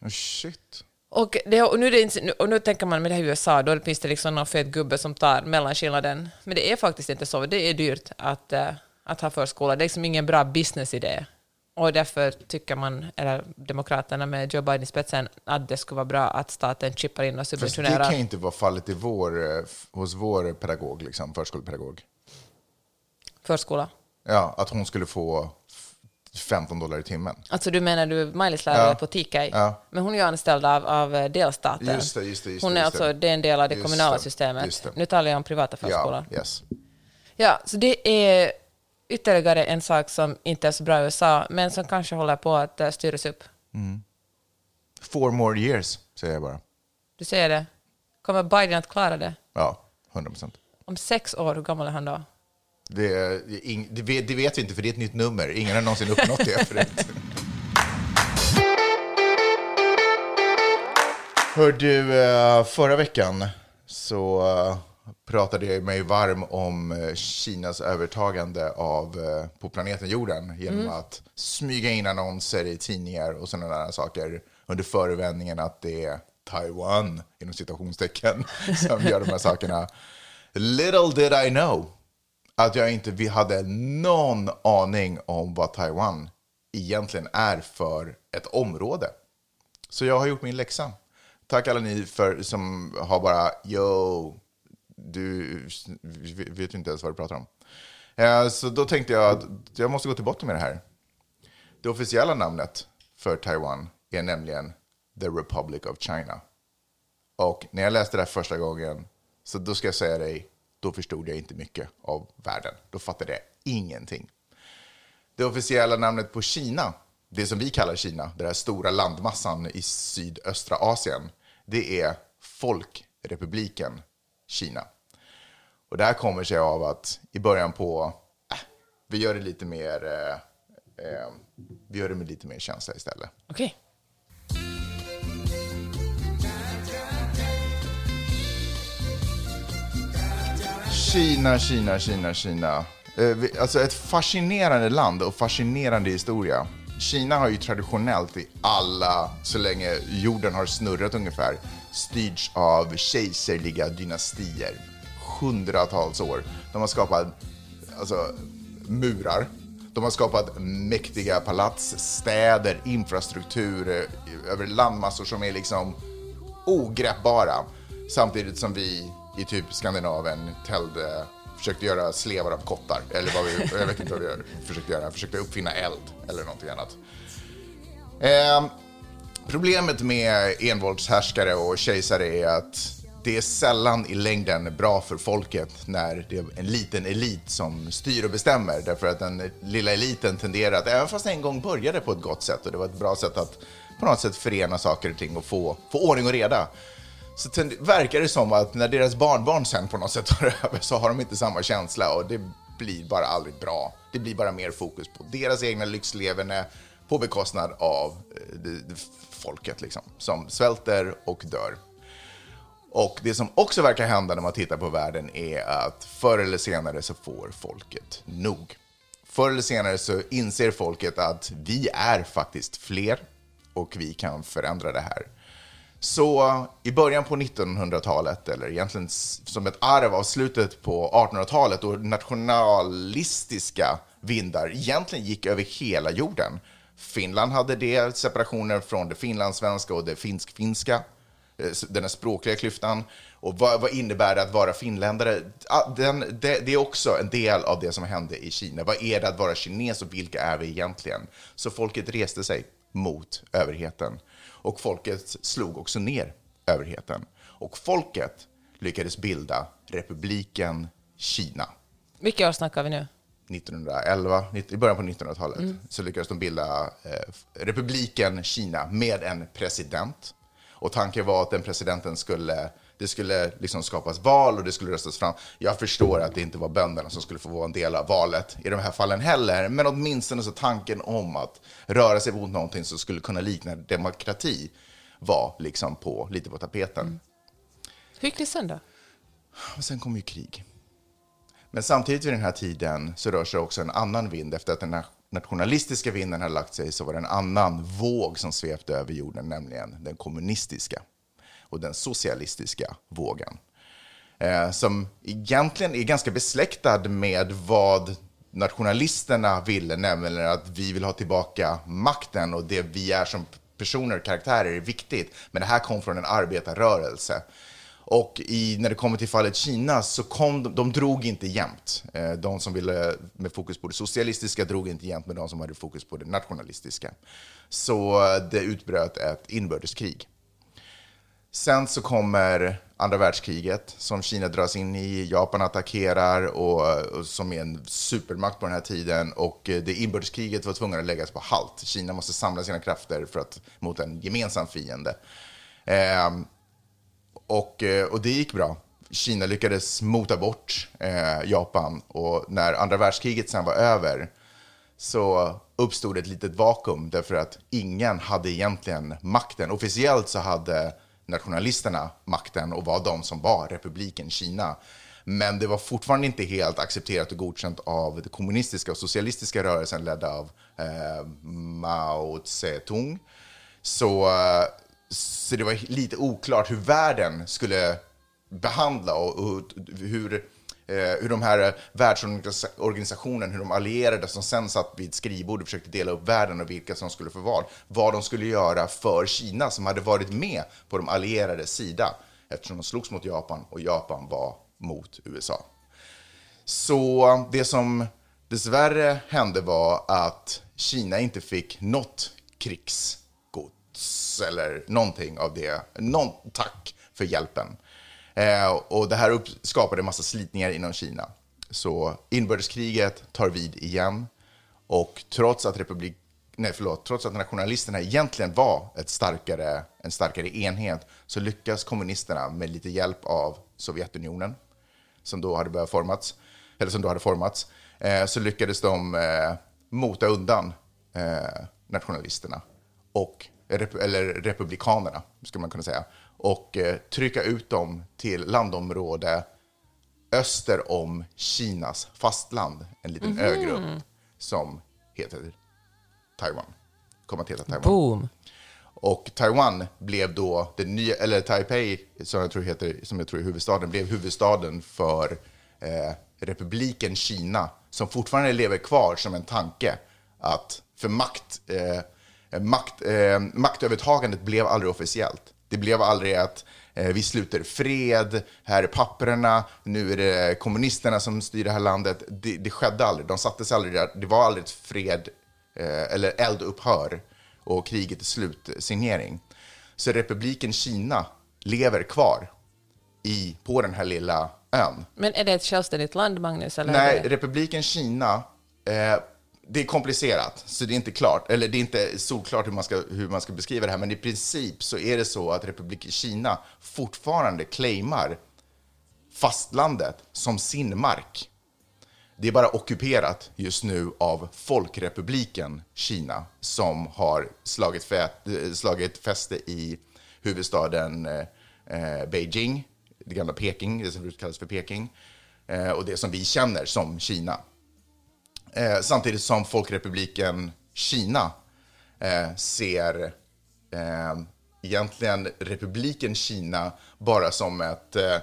[SPEAKER 2] Oh, shit.
[SPEAKER 3] Och, det, och, nu det och nu tänker man med det här i USA, då finns det liksom någon fet gubbe som tar mellanskillnaden. Men det är faktiskt inte så. Det är dyrt att, eh, att ha förskola. Det är liksom ingen bra businessidé. Och därför tycker man, eller Demokraterna med Joe Biden i spetsen, att det skulle vara bra att staten chippar in och
[SPEAKER 2] Fast det
[SPEAKER 3] subventionerar
[SPEAKER 2] kan inte vara fallet i vår, eh, hos vår pedagog, liksom, förskolepedagog.
[SPEAKER 3] förskola.
[SPEAKER 2] Ja, att hon skulle få f- 15 dollar i timmen.
[SPEAKER 3] Alltså du menar du Miley's lärare
[SPEAKER 2] Ja.
[SPEAKER 3] på TK?
[SPEAKER 2] Ja.
[SPEAKER 3] Men hon är ju anställd av, av eh, delstaten.
[SPEAKER 2] Just det, just det, just
[SPEAKER 3] hon är
[SPEAKER 2] just
[SPEAKER 3] alltså,
[SPEAKER 2] det.
[SPEAKER 3] är en del av det kommunala systemet. Nu talar jag om privata förskolor.
[SPEAKER 2] Ja, yes.
[SPEAKER 3] Ja, så det är ytterligare en sak som inte är så bra i USA, men som kanske håller på att uh, styras upp.
[SPEAKER 2] Four more years, säger jag bara.
[SPEAKER 3] Du säger det. Kommer Biden att klara det?
[SPEAKER 2] Ja, 100 procent.
[SPEAKER 3] Om sex år, hur gammal är han då?
[SPEAKER 2] Det, det, vet, det vet vi inte, för det är ett nytt nummer. Ingen har någonsin uppnått det förut. Hör du, eh, förra veckan så eh, pratade jag mig varm om eh, Kinas övertagande av, eh, på planeten jorden genom att smyga in annonser i tidningar och sådana där saker under förevändningen att det är Taiwan, inom citationstecken, som gör de här sakerna. Little did I know att jag inte vi hade någon aning om vad Taiwan egentligen är för ett område. Så jag har gjort min läxa. Tack alla ni för, som har bara, yo, du vet ju inte ens vad du pratar om. Eh, Så då tänkte jag att jag måste gå till botten med det här. Det officiella namnet för Taiwan är nämligen The Republic of China. Och när jag läste det här första gången, så då ska jag säga dig, då förstod jag inte mycket av världen. Då fattade jag ingenting. Det officiella namnet på Kina, det som vi kallar Kina, den här stora landmassan i sydöstra Asien, det är Folkrepubliken Kina. Och det här kommer sig av att i början på, äh, vi gör det lite mer, eh, eh, vi gör det med lite mer känsla istället.
[SPEAKER 3] Okej.
[SPEAKER 2] Kina, Kina, Kina, Kina. Eh, vi- Alltså ett fascinerande land och fascinerande historia. Kina har ju traditionellt i alla, så länge jorden har snurrat ungefär, styrts av kejserliga dynastier. Hundratals år. De har skapat alltså, murar. De har skapat mäktiga palats, städer, infrastruktur eh, över landmassor som är liksom ogreppbara. Samtidigt som vi i typ Skandinavien tällde, försökte göra slevar av kottar. Eller vad vi, jag vet inte vad vi försökte göra. Försökte uppfinna eld eller någonting annat. Eh, problemet med envåldshärskare och kejsare är att det är sällan i längden bra för folket när det är en liten elit som styr och bestämmer. Därför att den lilla eliten tenderar att, även fast det en gång började på ett gott sätt och det var ett bra sätt att på något sätt förena saker och ting och få, få ordning och reda. Så tend- verkar det som att när deras barnbarn sen på något sätt tar över så har de inte samma känsla och det blir bara aldrig bra. Det blir bara mer fokus på deras egna lyxleverne på bekostnad av eh, det, det, folket liksom, som svälter och dör. Och det som också verkar hända när man tittar på världen är att förr eller senare så får folket nog. Förr eller senare så inser folket att vi är faktiskt fler och vi kan förändra det här. Så i början på 1900-talet, eller egentligen som ett arv av slutet på 1800-talet, då nationalistiska vindar egentligen gick över hela jorden. Finland hade det, separationen från det finlandssvenska och det finsk-finska, den här språkliga klyftan. Och vad, vad innebär det att vara finländare? Ah, Den, det, det är också en del av det som hände i Kina. Vad är det att vara kines och vilka är vi egentligen? Så folket reste sig mot överheten. Och folket slog också ner överheten. Och folket lyckades bilda republiken Kina.
[SPEAKER 3] Vilka år snackar vi nu?
[SPEAKER 2] 1911, nitt- i början på 1900-talet, så lyckades de bilda eh, republiken Kina med en president. Och tanken var att den presidenten skulle, det skulle liksom skapas val och det skulle röstas fram. Jag förstår att det inte var bönderna som skulle få vara en del av valet i de här fallen heller, men åtminstone så tanken om att röra sig mot någonting som skulle kunna likna demokrati var liksom på, lite på tapeten.
[SPEAKER 3] Hur gick det sen då?
[SPEAKER 2] Och sen kom ju krig. Men samtidigt vid den här tiden så rör sig också en annan vind. Efter att den här nationalistiska vinden hade lagt sig så var det en annan våg som svepte över jorden, nämligen den kommunistiska och den socialistiska vågen. Eh, som egentligen är ganska besläktad med vad nationalisterna ville, nämligen att vi vill ha tillbaka makten och det vi är som personer och karaktärer är viktigt. Men det här kom från en arbetarrörelse. Och i, när det kommer till fallet Kina så kom de, de drog inte jämnt. Eh, de som ville med fokus på det socialistiska drog inte jämnt med de som hade fokus på det nationalistiska. Så eh, det utbröt ett inbördeskrig. Sen så kommer andra världskriget som Kina dras in i, Japan attackerar och, och som är en supermakt på den här tiden och eh, det inbördeskriget var tvungen att läggas på halt. Kina måste samla sina krafter för att, mot en gemensam fiende. Eh, och, eh, och det gick bra. Kina lyckades mota bort eh, Japan och när andra världskriget sen var över så uppstod ett litet vakuum därför att ingen hade egentligen makten. Officiellt så hade nationalisterna makten och var de som var republiken Kina. Men det var fortfarande inte helt accepterat och godkänt av den kommunistiska och socialistiska rörelsen ledda av eh, Mao Zedong. Så, eh, så det var lite oklart hur världen skulle behandla och, och hur, eh, hur de här världsorganisationen, hur de allierade som sen satt vid ett skrivbord och försökte dela upp världen och vilka som skulle få vad, vad de skulle göra för Kina som hade varit med på de allierades sida eftersom de slogs mot Japan och Japan var mot USA. Så det som dessvärre hände var att Kina inte fick något krigs eller någonting av det. Någon tack för hjälpen. Eh, och det här upp, skapade en massa slitningar inom Kina. Så inbördeskriget tar vid igen. Och trots att, republik, nej, förlåt, trots att nationalisterna egentligen var ett starkare, en starkare enhet så lyckas kommunisterna med lite hjälp av Sovjetunionen som då hade börjat formats, eller som då hade formats, eh, så lyckades de eh, mota undan eh, nationalisterna, och, eller republikanerna, ska man kunna säga, och eh, trycka ut dem till landområde öster om Kinas fastland, en liten
[SPEAKER 3] Mhm.
[SPEAKER 2] ögrupp som heter Taiwan. Kommer att heta Taiwan.
[SPEAKER 3] Boom.
[SPEAKER 2] Och Taiwan blev då, den nya, eller Taipei, som jag tror, heter, som jag tror är huvudstaden, blev huvudstaden för eh, republiken Kina, som fortfarande lever kvar som en tanke att för makt, eh, makt, eh, maktövertagandet blev aldrig officiellt. Det blev aldrig att eh, vi sluter fred, här är papperna, nu är det kommunisterna som styr det här landet. Det, det skedde aldrig, de sattes aldrig där, det var aldrig ett fred eh, eller eldupphör och kriget är slutsignering. Så republiken Kina lever kvar i, på den här lilla ön.
[SPEAKER 3] Men är det ett självständigt land, Magnus? Eller
[SPEAKER 2] Nej, republiken Kina, eh, det är komplicerat, så det är inte klart, eller det är inte solklart hur man, ska, hur man ska beskriva det här, men i princip så är det så att republiken Kina fortfarande claimar fastlandet som sin mark. Det är bara ockuperat just nu av Folkrepubliken Kina som har slagit, eh, slagit fäste i huvudstaden eh, eh, Beijing, det gamla Peking, det som brukar kallas för Peking, eh, och det som vi känner som Kina. Eh, samtidigt som Folkrepubliken Kina eh, ser eh, egentligen republiken Kina bara som ett... Eh,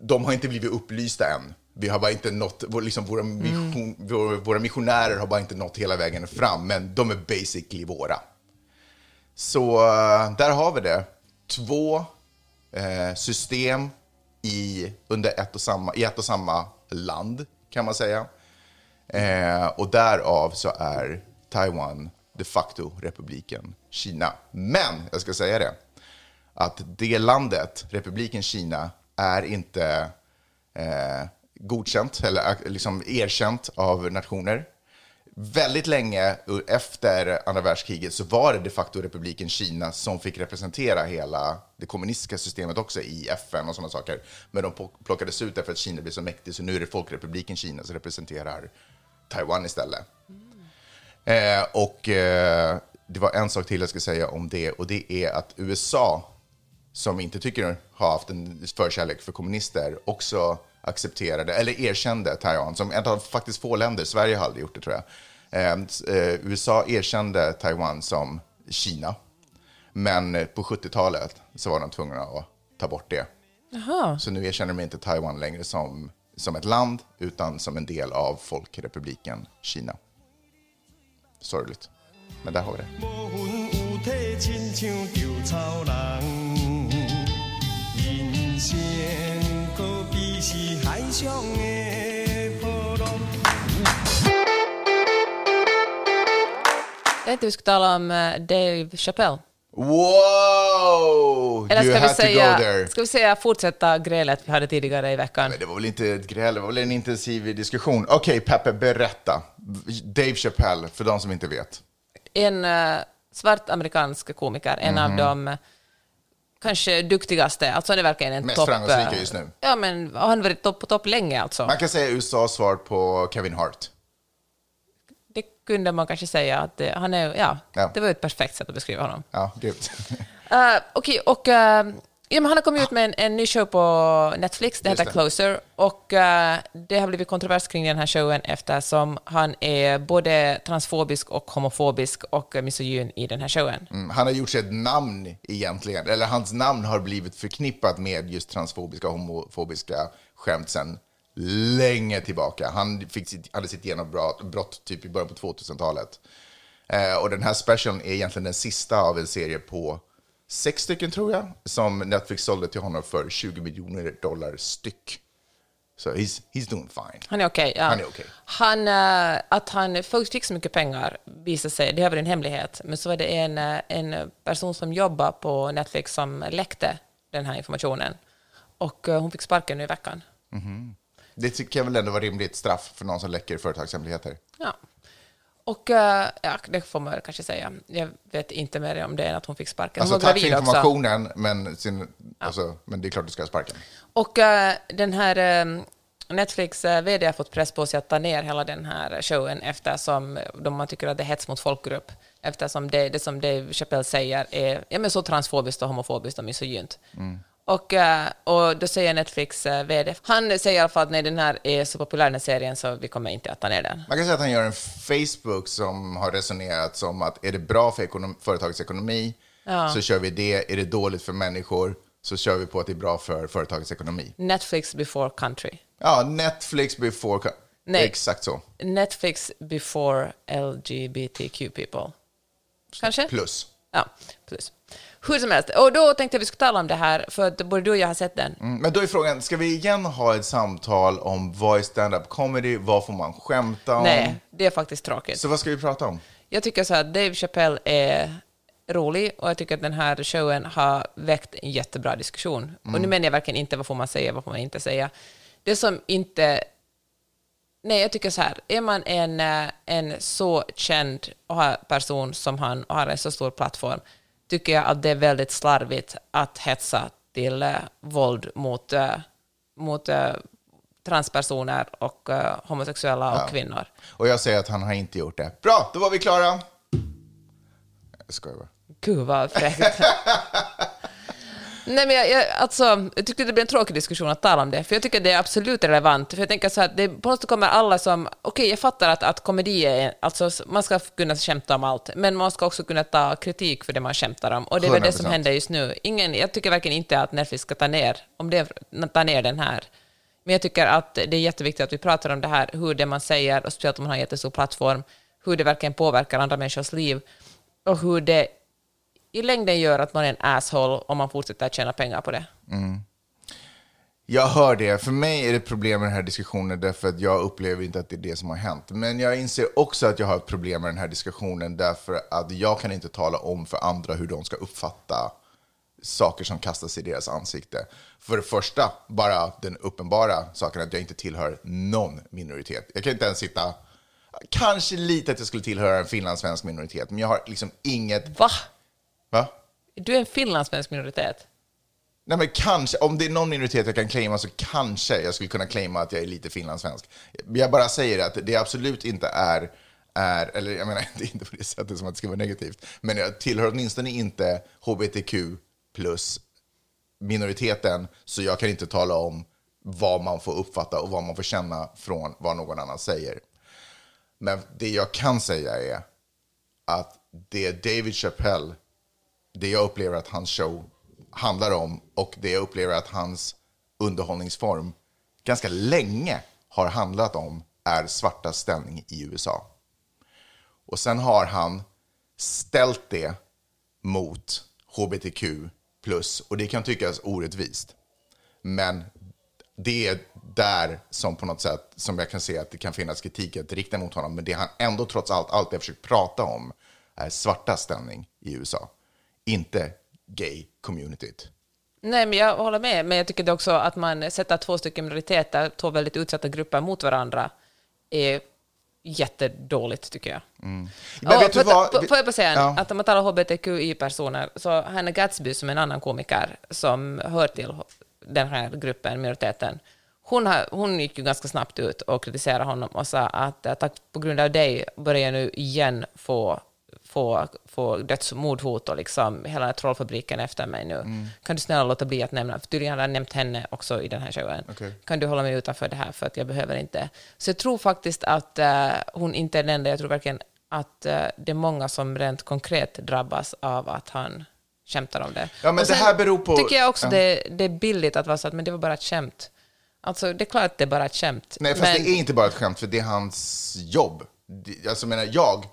[SPEAKER 2] de har inte blivit upplysta än. Vi har bara inte nått, liksom våra, mission, våra, våra missionärer har bara inte nått hela vägen fram, men de är basically våra. Så eh, där har vi det. Två eh, system i, under ett och samma, i ett och samma land, kan man säga. Eh, och därav så är Taiwan de facto republiken Kina. Men, jag ska säga det, att det landet, republiken Kina, är inte eh, godkänt eller eh, liksom erkänt av nationer. Väldigt länge efter andra världskriget så var det de facto republiken Kina som fick representera hela det kommunistiska systemet också i FN och sådana saker. Men de plockades ut därför att Kina blev så mäktig så nu är det folkrepubliken Kina som representerar Taiwan istället. Eh, och eh, det var en sak till jag ska säga om det och det är att USA som inte tycker har haft en förkärlek för kommunister också accepterade, eller erkände Taiwan som ett av faktiskt få länder, Sverige har aldrig gjort det tror jag. Eh, eh, USA erkände Taiwan som Kina, men eh, på 70-talet så var de tvungna att ta bort det.
[SPEAKER 3] Jaha.
[SPEAKER 2] Så nu erkänner de inte Taiwan längre som, som ett land utan som en del av Folkrepubliken Kina. Sorgligt, men där har vi det.
[SPEAKER 3] Jag tänkte vi skulle tala om eh, Dave Chappelle.
[SPEAKER 2] Wow!
[SPEAKER 3] Eller ska vi, säga, ska vi säga fortsätta grälet vi hade tidigare i veckan?
[SPEAKER 2] Men det var väl inte ett gräl, det var väl en intensiv diskussion. Okej, Peppe, berätta. Dave Chappelle, för de som inte vet.
[SPEAKER 3] En eh, svart amerikansk komiker, en
[SPEAKER 2] Mhm.
[SPEAKER 3] av de eh, kanske duktigaste, alltså han är verkligen en
[SPEAKER 2] Mest
[SPEAKER 3] topp...
[SPEAKER 2] framgångsrika
[SPEAKER 3] eh,
[SPEAKER 2] just nu.
[SPEAKER 3] Ja, men har han varit topp på topp länge alltså?
[SPEAKER 2] Man kan säga USAs svar på Kevin Hart.
[SPEAKER 3] Det kunde man kanske säga att det, han är, ja,
[SPEAKER 2] Ja.
[SPEAKER 3] det var ett perfekt sätt att beskriva honom.
[SPEAKER 2] Ja, grymt.
[SPEAKER 3] Uh, Okej, och eh, ja, men han har kommit ut med en, en ny show på Netflix, det
[SPEAKER 2] Just
[SPEAKER 3] heter
[SPEAKER 2] det.
[SPEAKER 3] Closer, och eh, det har blivit kontrovers kring den här showen eftersom han är både transfobisk och homofobisk och eh, misogyn i den här showen.
[SPEAKER 2] Mm, han har gjort sig ett namn egentligen, eller hans namn har blivit förknippat med just transfobiska och homofobiska skämt sedan länge tillbaka. Han fick sitt, hade sitt genombrott brott typ i början på 2000-talet. Eh, och den här specialen är egentligen den sista av en serie på sex stycken tror jag, som Netflix sålde till honom för 20 miljoner dollar styck. Så he's, he's doing fine.
[SPEAKER 3] Han är okej. ja.
[SPEAKER 2] Han är okej.
[SPEAKER 3] Han, eh, att han först fick så mycket pengar visade sig, det har varit en hemlighet, men så var det en, eh, en person som jobbar på Netflix som läckte den här informationen. Och eh, hon fick sparken nu i veckan.
[SPEAKER 2] Det tycker jag väl ändå var rimligt straff för någon som läcker företagshemligheter.
[SPEAKER 3] Ja. Och eh, ja, det får man kanske säga. Jag vet inte mer om det än att hon fick sparken. Hon
[SPEAKER 2] Alltså tack för
[SPEAKER 3] också.
[SPEAKER 2] informationen, men, sin, alltså, men det är klart du ska ha sparken.
[SPEAKER 3] Och eh, den här Netflix eh, vd har fått press på sig att ta ner hela den här showen eftersom de, man tycker att det är hets mot folkgrupp. Eftersom det, det som Dave Chappelle säger är ja, men så transfobiskt och homofobiskt och misogynt. Och, eh, och då säger Netflix eh, vd, han säger i alla fall att nej, den här är så populär den här serien så vi kommer inte att ta ner den.
[SPEAKER 2] Man kan säga att han gör en Facebook som har resonerat som att är det bra för ekonom- företagets ekonomi så kör vi det. Är det dåligt för människor så kör vi på att det är bra för företagets ekonomi.
[SPEAKER 3] Netflix before country.
[SPEAKER 2] Ja, Netflix before... co-
[SPEAKER 3] Nej.
[SPEAKER 2] Exakt så.
[SPEAKER 3] Netflix before LGBTQ people. Kanske?
[SPEAKER 2] Plus.
[SPEAKER 3] Ja, plus. Hur som helst. Och då tänkte jag vi skulle tala om det här, för att både du och jag har sett den.
[SPEAKER 2] Mm, Men då är frågan, ska vi igen ha ett samtal om vad är stand-up comedy? Vad får man skämta om?
[SPEAKER 3] Nej, det är faktiskt tråkigt.
[SPEAKER 2] Så vad ska vi prata om?
[SPEAKER 3] Jag tycker så här, Dave Chappelle är rolig och jag tycker att den här showen har väckt en jättebra diskussion. Och nu menar jag verkligen inte vad får man säga, vad får man inte säga. Det som inte... Nej, jag tycker så här, är man en, eh, en så känd person som han och har en så stor plattform, tycker jag att det är väldigt slarvigt att hetsa till eh, våld mot, eh, mot eh, transpersoner och eh, homosexuella och kvinnor.
[SPEAKER 2] Och jag säger att han har inte gjort det. Bra, då var vi klara. Jag skojar bara.
[SPEAKER 3] Gud vad fräckt. Nej, men jag, jag, alltså, jag tyckte det blev en tråkig diskussion att tala om det, för jag tycker det är absolut relevant. För jag tänker så här, det, på något sätt kommer alla som... Okej, jag fattar att, att komedi är... Alltså, man ska kunna skämta om allt, men man ska också kunna ta kritik för det man skämtar om. Och det är väl det som händer just nu. Ingen, jag tycker verkligen inte att Netflix ska ta ner, om det, ta ner den här. Men jag tycker att det är jätteviktigt att vi pratar om det här, hur det man säger, och speciellt om man har en jättestor plattform, hur det verkligen påverkar andra människors liv och hur det i längden gör att man är en asshole om man fortsätter att tjäna pengar på det.
[SPEAKER 2] Jag hör det. För mig är det problem med den här diskussionen därför att jag upplever inte att det är det som har hänt. Men jag inser också att jag har ett problem med den här diskussionen därför att jag kan inte tala om för andra hur de ska uppfatta saker som kastas i deras ansikte. För det första, bara den uppenbara saken att jag inte tillhör någon minoritet. Jag kan inte ens sitta... Kanske lite att jag skulle tillhöra en finlandssvensk minoritet, men jag har liksom inget...
[SPEAKER 3] Va?
[SPEAKER 2] Va?
[SPEAKER 3] Du är en finlandssvensk minoritet?
[SPEAKER 2] Nej, men kanske, om det är någon minoritet jag kan claima så kanske jag skulle kunna claima att jag är lite finlandssvensk. Jag bara säger att det absolut inte är, är eller jag menar, det är inte på det sättet som att det ska vara negativt, men jag tillhör åtminstone inte hbtq plus minoriteten, så jag kan inte tala om vad man får uppfatta och vad man får känna från vad någon annan säger. Men det jag kan säga är att det David Chappelle, det jag upplever att hans show handlar om och det jag upplever att hans underhållningsform ganska länge har handlat om är svarta ställning i USA. Och sen har han ställt det mot hbtq plus och det kan tyckas orättvist. Men det är där som på något sätt som jag kan se att det kan finnas kritik att rikta mot honom. Men det han ändå trots allt alltid har försökt prata om är svarta ställning i USA. Inte gay-communityt.
[SPEAKER 3] Nej, men jag håller med. Men jag tycker det också att man sätter två stycken minoriteter, två väldigt utsatta grupper mot varandra, är jättedåligt, tycker jag.
[SPEAKER 2] Men
[SPEAKER 3] Och
[SPEAKER 2] vet du
[SPEAKER 3] får,
[SPEAKER 2] vad?
[SPEAKER 3] får- jag bara säga
[SPEAKER 2] Ja.
[SPEAKER 3] att om man talar hbtqi-personer, så Hanna Gatsby som är en annan komiker som hör till den här gruppen, minoriteten, hon, har, hon gick ju ganska snabbt ut och kritiserade honom och sa att tack på grund av dig börjar jag nu igen få få, få dödsmordhot och liksom hela trollfabriken efter mig nu.
[SPEAKER 2] Mm.
[SPEAKER 3] Kan du snälla låta bli att nämna, för tydligen har jag nämnt henne också i den här showen.
[SPEAKER 2] Okej.
[SPEAKER 3] Kan du hålla mig utanför det här för att jag behöver inte. Så jag tror faktiskt att eh, hon inte är den enda, jag tror verkligen att eh, det är många som rent konkret drabbas av att han skämtar om det.
[SPEAKER 2] Ja, men
[SPEAKER 3] Och
[SPEAKER 2] det här beror på-
[SPEAKER 3] tycker jag också
[SPEAKER 2] Ja.
[SPEAKER 3] det, det är billigt att vara så att men det var bara ett skämt. Alltså det är klart att det är bara ett skämt.
[SPEAKER 2] Nej, fast
[SPEAKER 3] men,
[SPEAKER 2] det är inte bara ett skämt, för det är hans jobb. Alltså, menar, jag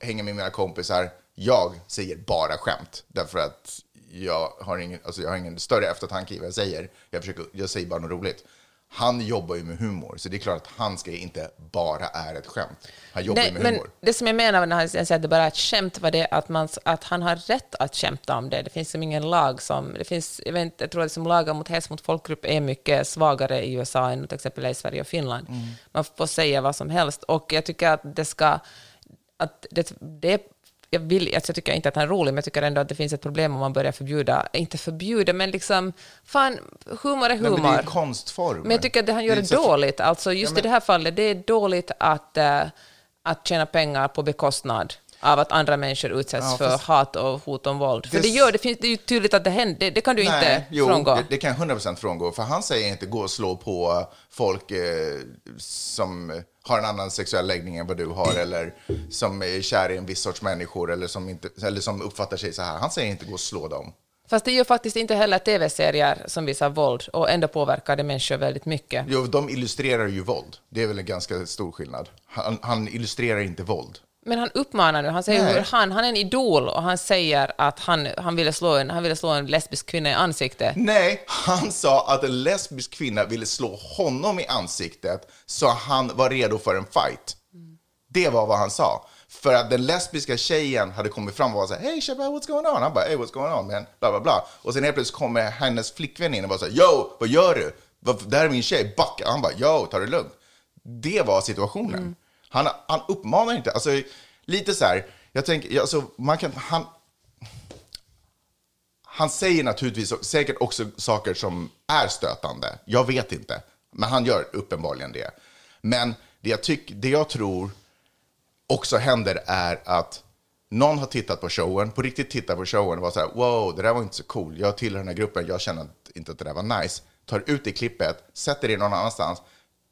[SPEAKER 2] hänger med mina kompisar, jag säger bara skämt. Därför att jag har ingen, alltså, jag har ingen större eftertanke i vad jag säger. Jag, försöker, jag säger bara något roligt. Han jobbar ju med humor, så det är klart att han ska inte bara är ett skämt. Han jobbar
[SPEAKER 3] Nej,
[SPEAKER 2] ju med
[SPEAKER 3] men
[SPEAKER 2] humor.
[SPEAKER 3] det som jag menar när han säger att det bara är ett skämt var det att, man, att han har rätt att skämta om det. Det finns som ingen lag som... Det finns, jag, vet, jag tror att som lagar mot hets mot folkgrupp är mycket svagare i USA än till exempel i Sverige och Finland.
[SPEAKER 2] Mm.
[SPEAKER 3] Man får säga vad som helst. Och jag tycker att det ska... Att det, det jag, vill, alltså jag tycker inte att han är rolig, men jag tycker ändå att det finns ett problem om man börjar förbjuda, inte förbjuda, men liksom, fan, humor är
[SPEAKER 2] Nej,
[SPEAKER 3] humor.
[SPEAKER 2] men det är en konstform.
[SPEAKER 3] Men jag tycker att det han gör
[SPEAKER 2] Det
[SPEAKER 3] är, dåligt. Alltså just
[SPEAKER 2] Ja, men-
[SPEAKER 3] i det här fallet, det är dåligt att, eh, att tjäna pengar på bekostnad av att andra människor utsätts
[SPEAKER 2] Ja,
[SPEAKER 3] för hat och hot om våld. För
[SPEAKER 2] Det-
[SPEAKER 3] det, gör, det, finns, det är ju tydligt att det händer, det, det kan du inte
[SPEAKER 2] jo,
[SPEAKER 3] frångå.
[SPEAKER 2] Det, det kan jag 100% frångå. För han säger inte gå och slå på folk eh, som har en annan sexuell läggning än vad du har eller som är kär i en viss sorts människor eller som, inte, eller som uppfattar sig så här. Han säger inte gå och slå dem.
[SPEAKER 3] Fast det gör faktiskt inte heller tv-serier som visar våld och ändå påverkar det människor väldigt mycket.
[SPEAKER 2] Jo, de illustrerar ju våld. Det är väl en ganska stor skillnad. Han, han illustrerar inte våld.
[SPEAKER 3] Men han uppmanar nu, han säger
[SPEAKER 2] Nej.
[SPEAKER 3] hur han, han är en idol och han säger att han, han, ville slå en, han ville slå en lesbisk kvinna i ansiktet.
[SPEAKER 2] Nej, han sa att en lesbisk kvinna ville slå honom i ansiktet så han var redo för en fight. Det var vad han sa. För att den lesbiska tjejen hade kommit fram och var så här, hey Shabba, what's going on? Han bara, hey what's going on man? Bla bla bla. Och sen helt plötsligt kommer hennes flickvän in och var så här, yo, vad gör du? Vad- Där är min tjej, backa. Han bara, yo, ta det lugnt. Det var situationen. Han, han uppmanar inte, alltså lite så här, jag tänker, alltså, man kan, han, han säger naturligtvis säkert också saker som är stötande. Jag vet inte, men han gör uppenbarligen det. Men det jag, tyck, det jag tror också händer är att någon har tittat på showen, på riktigt tittat på showen och var så här, wow, det där var inte så cool. Jag tillhör den här gruppen, jag känner inte att det där var nice. Tar ut det klippet, sätter det någon annanstans.